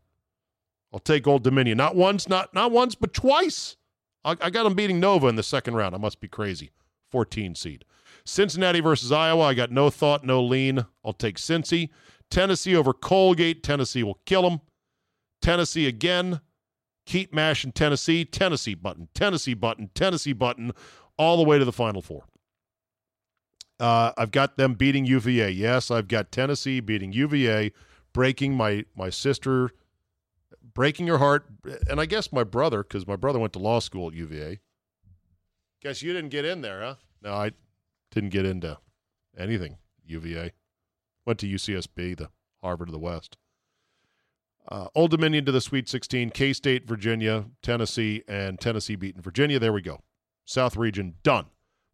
I'll take Old Dominion. Not once, not not once, but twice. I, I got them beating Nova in the second round. I must be crazy. 14 seed. Cincinnati versus Iowa. I got no thought, no lean. I'll take Cincy. Tennessee over Colgate. Tennessee will kill them. Tennessee again. Keep mashing Tennessee. Tennessee button. Tennessee button. Tennessee button. All the way to the Final Four. Uh, I've got them beating UVA. Yes, I've got Tennessee beating UVA, breaking my my sister, breaking her heart, and I guess my brother because my brother went to law school at UVA. Guess you didn't get in there, huh? No, I didn't get into anything UVA. Went to UCSB, the Harvard of the West. Uh, Old Dominion to the Sweet 16, K State, Virginia, Tennessee, and Tennessee beaten Virginia. There we go. South region done.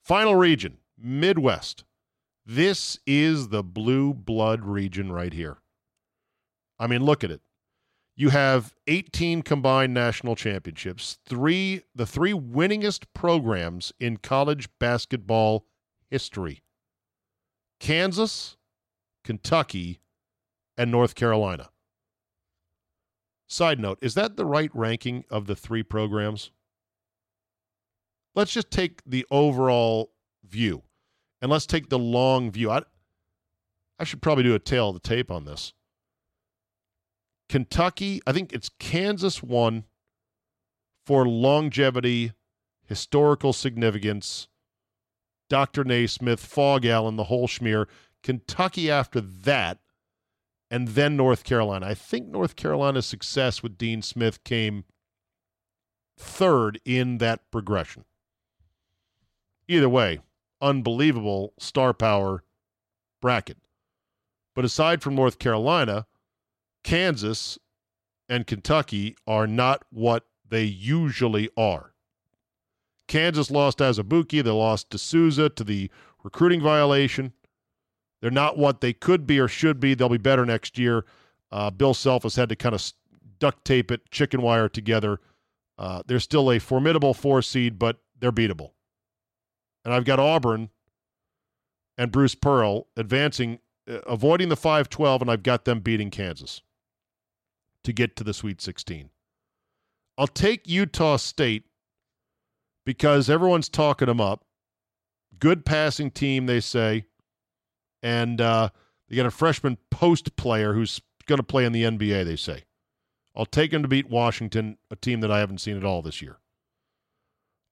Final region Midwest. This is the blue blood region right here. I mean, look at it. You have 18 combined national championships, three the three winningest programs in college basketball history. Kansas, Kentucky, and North Carolina. Side note, is that the right ranking of the three programs? Let's just take the overall view and let's take the long view. I, I should probably do a tail of the tape on this. Kentucky, I think it's Kansas one for longevity, historical significance, Dr. Naismith, Phog Allen, the whole schmear. Kentucky after that, and then North Carolina. I think North Carolina's success with Dean Smith came third in that progression. Either way, unbelievable star power bracket. But aside from North Carolina, Kansas and Kentucky are not what they usually are. Kansas lost Azubuike. They lost De Sousa to the recruiting violation. They're not what they could be or should be. They'll be better next year. Uh, Bill Self has had to kind of duct tape it, chicken wire together. Uh, they're still a formidable four seed, but they're beatable and I've got Auburn and Bruce Pearl advancing, uh, avoiding the 5 12, and I've got them beating Kansas to get to the Sweet 16. I'll take Utah State because everyone's talking them up. Good passing team, they say. And uh, they got a freshman post player who's going to play in the NBA, they say. I'll take him to beat Washington, a team that I haven't seen at all this year.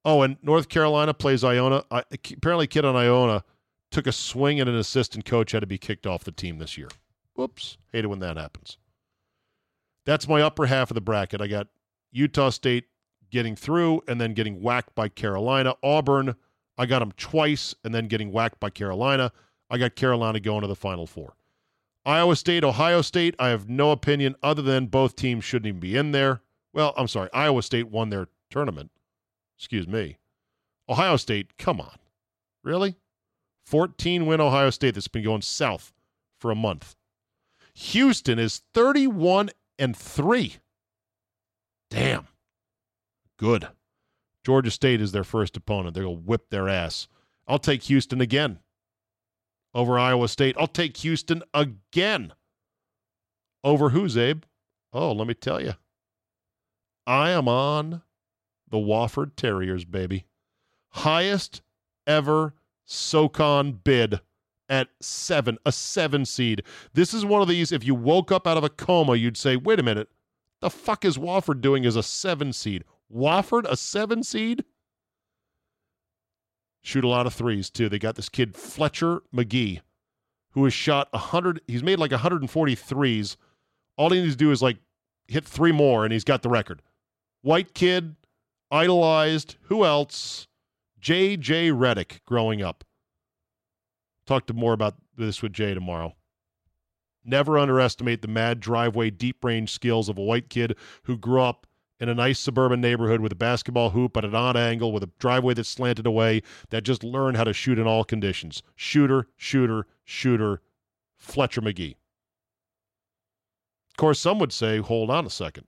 Oh, and North Carolina plays Iona. I, apparently, kid on Iona took a swing and an assistant coach had to be kicked off the team this year. Whoops. Hate it when that happens. That's my upper half of the bracket. I got Utah State getting through and then getting whacked by Carolina. Auburn, I got them twice and then getting whacked by Carolina. I got Carolina going to the Final Four. Iowa State, Ohio State, I have no opinion other than both teams shouldn't even be in there. Well, I'm sorry. Iowa State won their tournament. Excuse me. Ohio State, come on. Really? 14 win Ohio State that's been going south for a month. Houston is 31 and 3. Damn. Good. Georgia State is their first opponent. They're going to whip their ass. I'll take Houston again over Iowa State. I'll take Houston again over who, Czabe? Oh, let me tell you. I am on the Wofford Terriers, baby. Highest ever SoCon bid at seven, a seven seed. This is one of these, if you woke up out of a coma, you'd say, wait a minute, the fuck is Wofford doing as a seven seed? Wofford, a seven seed? Shoot a lot of threes, too. They got this kid, Fletcher Magee, who has shot 100, he's made like 140 threes. All he needs to do is like hit three more and he's got the record. White kid, idolized, who else? J.J. Redick growing up. Talk to more about this with Jay tomorrow. Never underestimate the mad driveway, deep range skills of a white kid who grew up in a nice suburban neighborhood with a basketball hoop at an odd angle with a driveway that slanted away that just learned how to shoot in all conditions. Shooter, shooter, shooter, Fletcher Magee. Of course, some would say, hold on a second.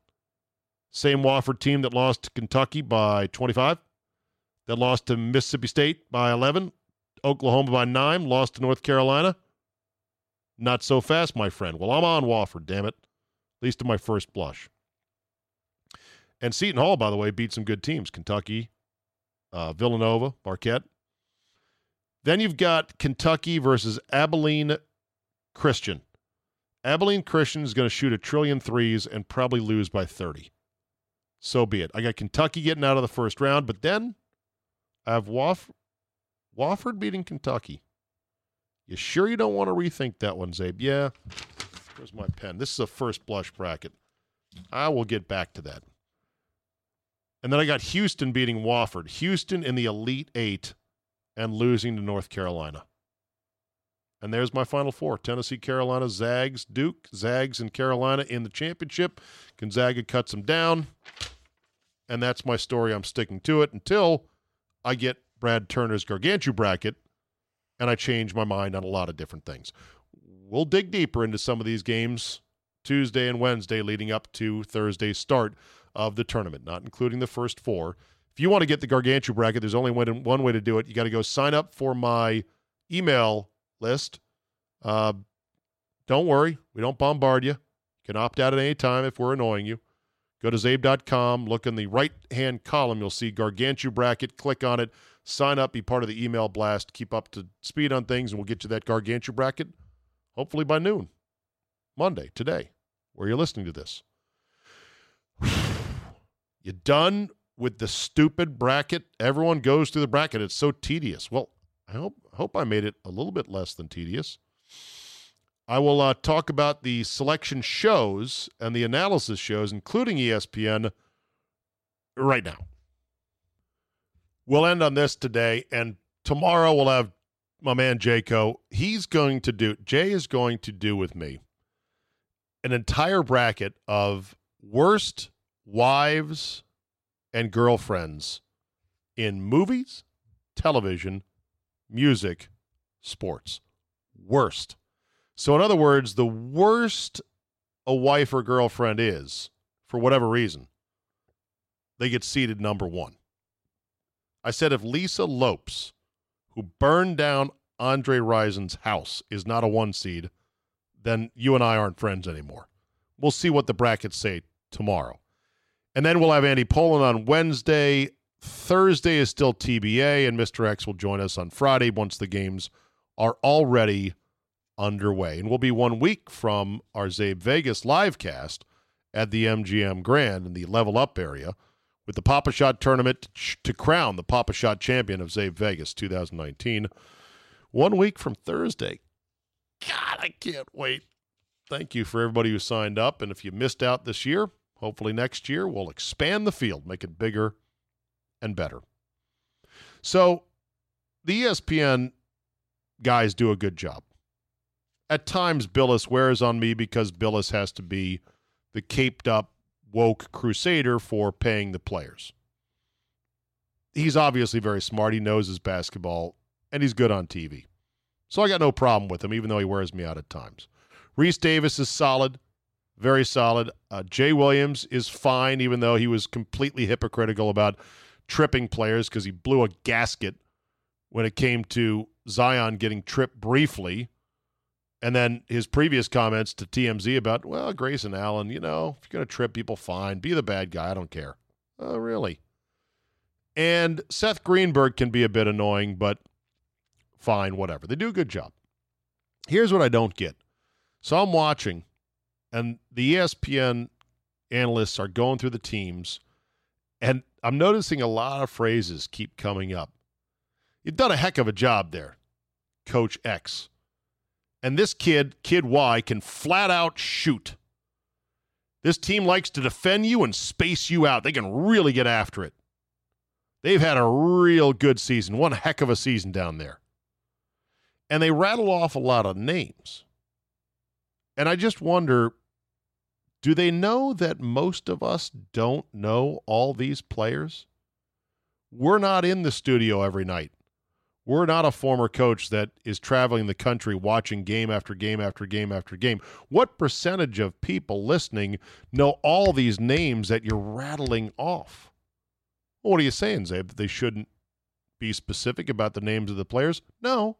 Same Wofford team that lost to Kentucky by 25, that lost to Mississippi State by 11, Oklahoma by 9, lost to North Carolina. Not so fast, my friend. Well, I'm on Wofford, damn it. At least in my first blush. And Seton Hall, by the way, beat some good teams Kentucky, uh, Villanova, Marquette. Then you've got Kentucky versus Abilene Christian. Abilene Christian is going to shoot a trillion threes and probably lose by 30. So be it. I got Kentucky getting out of the first round, but then I have Woff- Wofford beating Kentucky. You sure you don't want to rethink that one, Czabe? Yeah. Where's my pen? This is a first blush bracket. I will get back to that. And then I got Houston beating Wofford. Houston in the Elite Eight and losing to North Carolina. And there's my final four Tennessee, Carolina, Zags, Duke, Zags, and Carolina in the championship. Gonzaga cuts them down. And that's my story. I'm sticking to it until I get Brad Turner's Gargantua bracket and I change my mind on a lot of different things. We'll dig deeper into some of these games Tuesday and Wednesday leading up to Thursday's start of the tournament, not including the first four. If you want to get the Gargantua bracket, there's only one, one way to do it. You got to go sign up for my email list. Uh, don't worry, we don't bombard you. You can opt out at any time if we're annoying you. Go to czabe.com, look in the right hand column. You'll see Gargantua bracket. Click on it, sign up, be part of the email blast, keep up to speed on things, and we'll get you that Gargantua bracket hopefully by noon, Monday, today, where you're listening to this. You done with the stupid bracket? Everyone goes through the bracket. It's so tedious. Well, I hope hope I made it a little bit less than tedious. I will uh, talk about the selection shows and the analysis shows, including ESPN, right now. We'll end on this today, and tomorrow we'll have my man Jayco. He's going to do, Jay is going to do with me an entire bracket of worst wives and girlfriends in movies, television, music, sports. Worst. So, in other words, the worst a wife or girlfriend is, for whatever reason, they get seated number one. I said if Lisa Lopes, who burned down Andre Rison's house, is not a one seed, then you and I aren't friends anymore. We'll see what the brackets say tomorrow. And then we'll have Andy Pollin on Wednesday. Thursday is still TBA, and Mr. X will join us on Friday once the games are already underway. And we'll be one week from our Czabe Vegas live cast at the MGM Grand in the level up area with the Papa Shot tournament to crown the Papa Shot champion of Czabe Vegas 2019. One week from Thursday. God, I can't wait. Thank you for everybody who signed up. And if you missed out this year, hopefully next year we'll expand the field, make it bigger and better. So the ESPN guys do a good job. At times, Bilas wears on me because Bilas has to be the caped up, woke crusader for paying the players. He's obviously very smart. He knows his basketball, and he's good on TV. So I got no problem with him, even though he wears me out at times. Rece Davis is solid, very solid. Uh, Jay Williams is fine, even though he was completely hypocritical about tripping players because he blew a gasket when it came to Zion getting tripped briefly. And then his previous comments to TMZ about, well, Grayson Allen, you know, if you're going to trip people, fine. Be the bad guy. I don't care. Oh, really? And Seth Greenberg can be a bit annoying, but fine, whatever. They do a good job. Here's what I don't get. So I'm watching, and the ESPN analysts are going through the teams, and I'm noticing a lot of phrases keep coming up. You've done a heck of a job there, Coach X. And this kid, Kid Y, can flat out shoot. This team likes to defend you and space you out. They can really get after it. They've had a real good season, one heck of a season down there. And they rattle off a lot of names. And I just wonder do they know that most of us don't know all these players? We're not in the studio every night. We're not a former coach that is traveling the country watching game after game after game after game. What percentage of people listening know all these names that you're rattling off? Well, what are you saying, Czabe? They shouldn't be specific about the names of the players? No.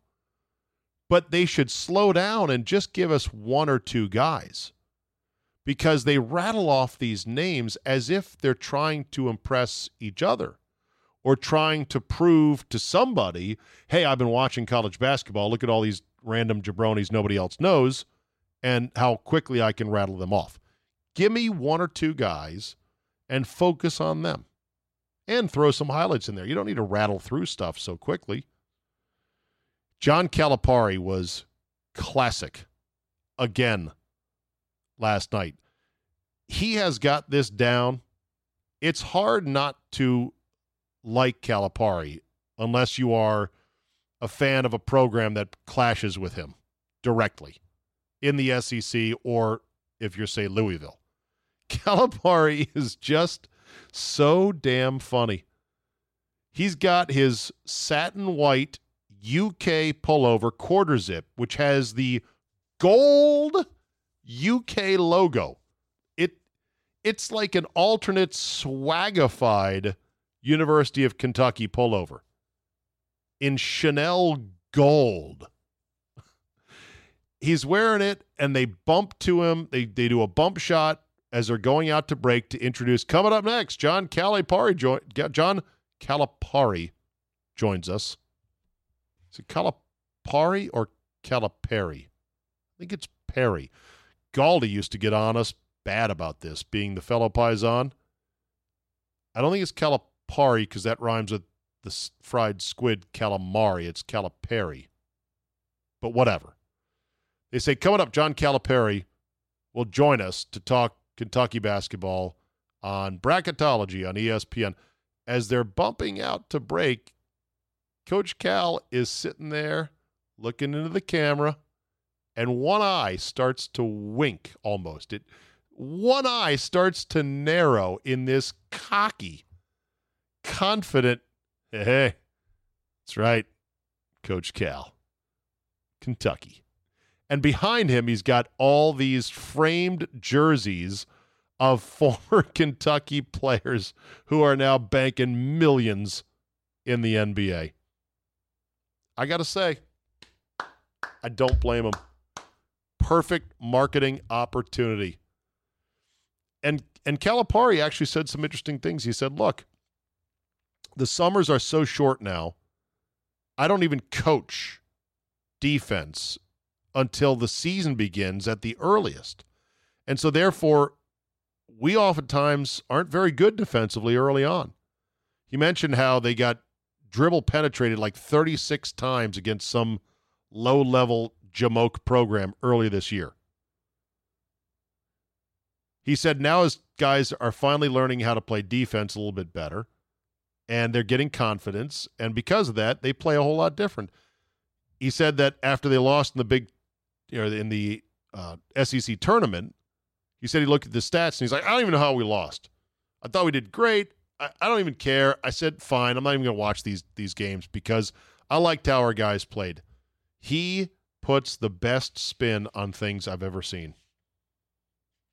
But they should slow down and just give us one or two guys because they rattle off these names as if they're trying to impress each other or trying to prove to somebody, hey, I've been watching college basketball. Look at all these random jabronis nobody else knows and how quickly I can rattle them off. Give me one or two guys and focus on them and throw some highlights in there. You don't need to rattle through stuff so quickly. John Calipari was classic again last night. He has got this down. It's hard not to like Calipari unless you are a fan of a program that clashes with him directly in the SEC or if you're, say, Louisville. Calipari is just so damn funny. He's got his satin white UK pullover quarter zip, which has the gold UK logo. It it's like an alternate swagified University of Kentucky pullover in Chanel gold. He's wearing it and they bump to him. They they do a bump shot as they're going out to break to introduce coming up next, John Calipari join John Calipari joins us. Is it Calipari or Calipari? I think it's Perry. Galdi used to get on us bad about this, being the fellow Paisan. I don't think it's Calipari because that rhymes with the fried squid calamari. It's Calipari. But whatever. They say coming up, John Calipari will join us to talk Kentucky basketball on bracketology on ESPN. As they're bumping out to break, Coach Cal is sitting there looking into the camera, and one eye starts to wink almost. It one eye starts to narrow in this cocky, confident, hey, that's right, Coach Cal, Kentucky. And behind him, he's got all these framed jerseys of former Kentucky players who are now banking millions in the NBA. I got to say, I don't blame him. Perfect marketing opportunity. And and Calipari actually said some interesting things. He said, "Look, the summers are so short now. I don't even coach defense until the season begins at the earliest. And so therefore, we oftentimes aren't very good defensively early on. He mentioned how they got dribble penetrated like 36 times against some low level Jamoke program early this year. He said now his guys are finally learning how to play defense a little bit better and they're getting confidence. And because of that, they play a whole lot different. He said that after they lost in the big, you know, in the uh, SEC tournament, he said he looked at the stats and he's like, I don't even know how we lost. I thought we did great. I, I don't even care. I said, fine. I'm not even going to watch these these games because I liked how our guys played. He puts the best spin on things I've ever seen.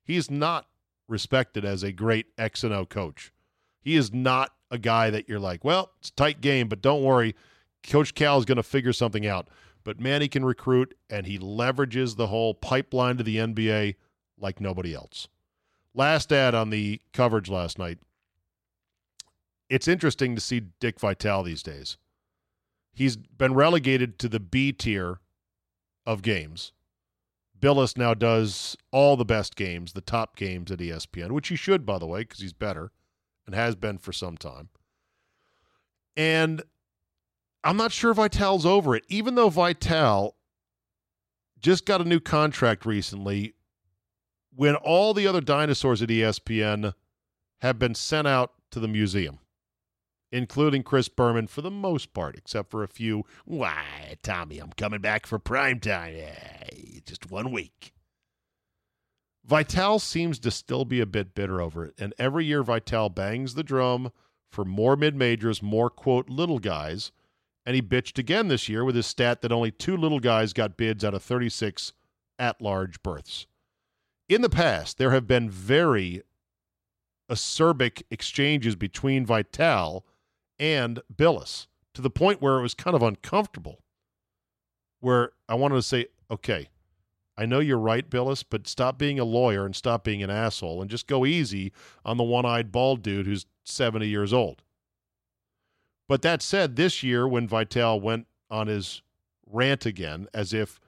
He's not respected as a great X and O coach. He is not a guy that you're like, well, it's a tight game, but don't worry. Coach Cal is going to figure something out. But man, he can recruit and he leverages the whole pipeline to the NBA like nobody else. Last ad on the coverage last night. It's interesting to see Dick Vitale these days. He's been relegated to the B tier of games. Bilas now does all the best games, the top games at ESPN, which he should, by the way, because he's better and has been for some time. And I'm not sure Vitale's over it, even though Vitale just got a new contract recently when all the other dinosaurs at ESPN have been sent out to the museum, including Chris Berman for the most part, except for a few. Why, Tommy, I'm coming back for prime time. Eh, just one week. Vitale seems to still be a bit bitter over it, and every year Vitale bangs the drum for more mid majors, more quote little guys, and he bitched again this year with his stat that only two little guys got bids out of 36 at large berths. In the past, there have been very acerbic exchanges between Vitale and Bilas to the point where it was kind of uncomfortable. Where I wanted to say, okay, I know you're right, Bilas, but stop being a lawyer and stop being an asshole and just go easy on the one eyed bald dude who's 70 years old. But that said, this year when Vitale went on his rant again, as if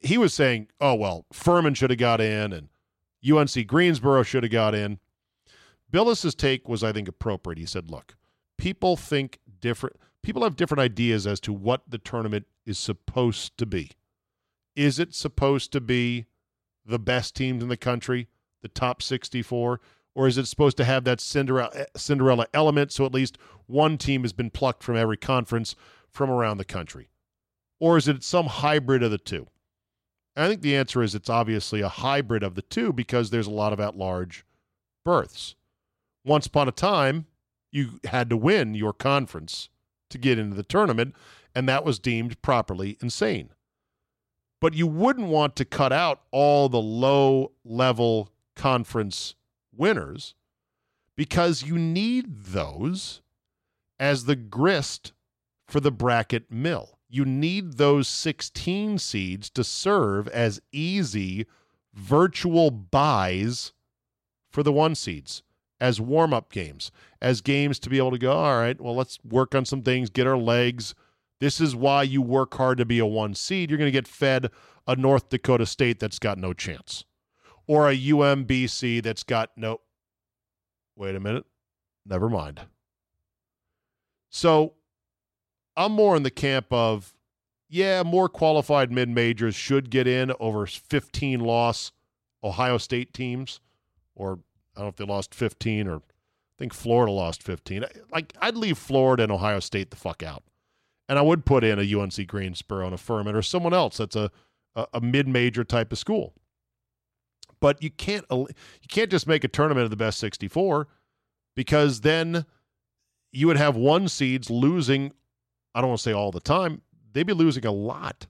he was saying, oh, well, Furman should have got in and UNC Greensboro should have got in. Bilas's take was, I think, appropriate. He said, look, people think different, people have different ideas as to what the tournament is supposed to be. Is it supposed to be the best teams in the country, the top 64? Or is it supposed to have that Cinderella, eh, Cinderella element so at least one team has been plucked from every conference from around the country? Or is it some hybrid of the two? I think the answer is it's obviously a hybrid of the two because there's a lot of at large berths. Once upon a time, you had to win your conference to get into the tournament, and that was deemed properly insane. But you wouldn't want to cut out all the low level conference winners because you need those as the grist for the bracket mill. You need those 16 seeds to serve as easy virtual buys for the one seeds, as warm up games, as games to be able to go, all right, well, let's work on some things, get our legs. This is why you work hard to be a one seed. You're going to get fed a North Dakota State that's got no chance or a UMBC that's got no. Wait a minute. Never mind. So I'm more in the camp of, yeah, more qualified mid majors should get in over 15 loss Ohio State teams, or I don't know if they lost 15 or I think Florida lost 15. Like, I'd leave Florida and Ohio State the fuck out. And I would put in a UNC Greensboro and a Furman or someone else that's a, a, a mid major type of school but you can't you can't just make a tournament of the best 64 because then you would have one seeds losing I don't want to say all the time, they'd be losing a lot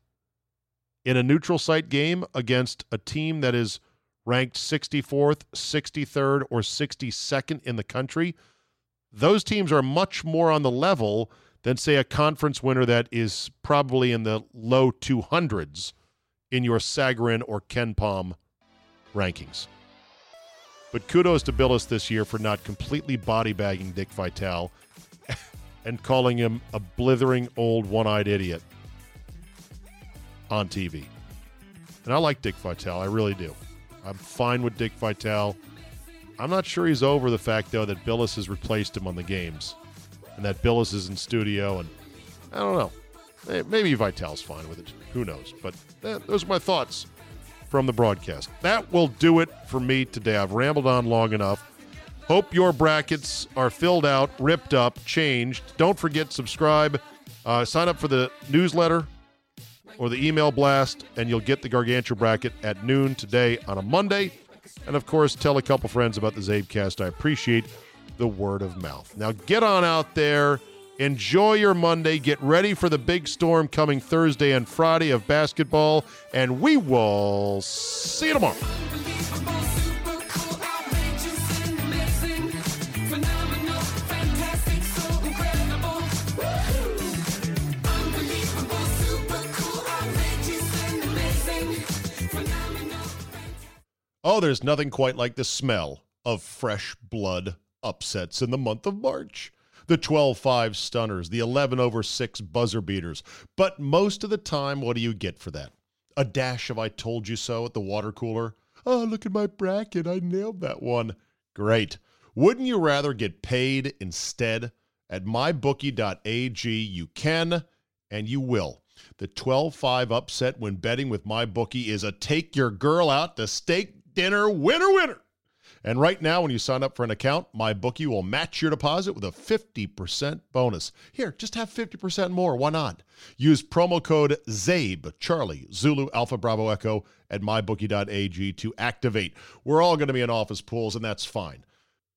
in a neutral site game against a team that is ranked 64th, 63rd or 62nd in the country. Those teams are much more on the level than say a conference winner that is probably in the low 200s in your Sagarin or KenPom rankings. But kudos to Bilas this year for not completely body bagging Dick Vitale and calling him a blithering old one eyed idiot on TV. And I like Dick Vitale, I really do. I'm fine with Dick Vitale. I'm not sure he's over the fact, though, that Bilas has replaced him on the games and that Bilas is in studio. And I don't know. Maybe Vitale's fine with it. Who knows? But eh, those are my thoughts from the broadcast. That will do it for me today. I've rambled on long enough. Hope your brackets are filled out, ripped up, changed. Don't forget subscribe, uh, sign up for the newsletter or the email blast, and you'll get the Gargantua bracket at noon today on a Monday. And of course, tell a couple friends about the CzabeCast. I appreciate the word of mouth. Now get on out there Enjoy your Monday. Get ready for the big storm coming Thursday and Friday of basketball, and we will see you tomorrow. Oh, there's nothing quite like the smell of fresh blood upsets in the month of March the 12 5 stunners, the 11 over 6 buzzer beaters. But most of the time, what do you get for that? A dash of I told you so at the water cooler? Oh, look at my bracket. I nailed that one. Great. Wouldn't you rather get paid instead? At mybookie.ag, you can and you will. The 12 5 upset when betting with my bookie is a take your girl out to steak dinner winner winner. And right now, when you sign up for an account, my bookie will match your deposit with a 50% bonus. Here, just have 50% more. Why not? Use promo code CZABE, Charlie, Zulu, Alpha, Bravo, Echo at mybookie.ag to activate. We're all going to be in office pools, and that's fine.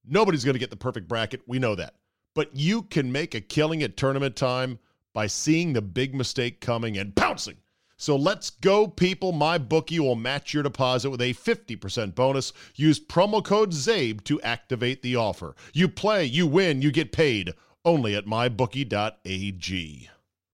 Nobody's going to get the perfect bracket. We know that. But you can make a killing at tournament time by seeing the big mistake coming and pouncing. So let's go, people. My bookie will match your deposit with a 50% bonus. Use promo code CZABE to activate the offer. You play, you win, you get paid only at mybookie.ag.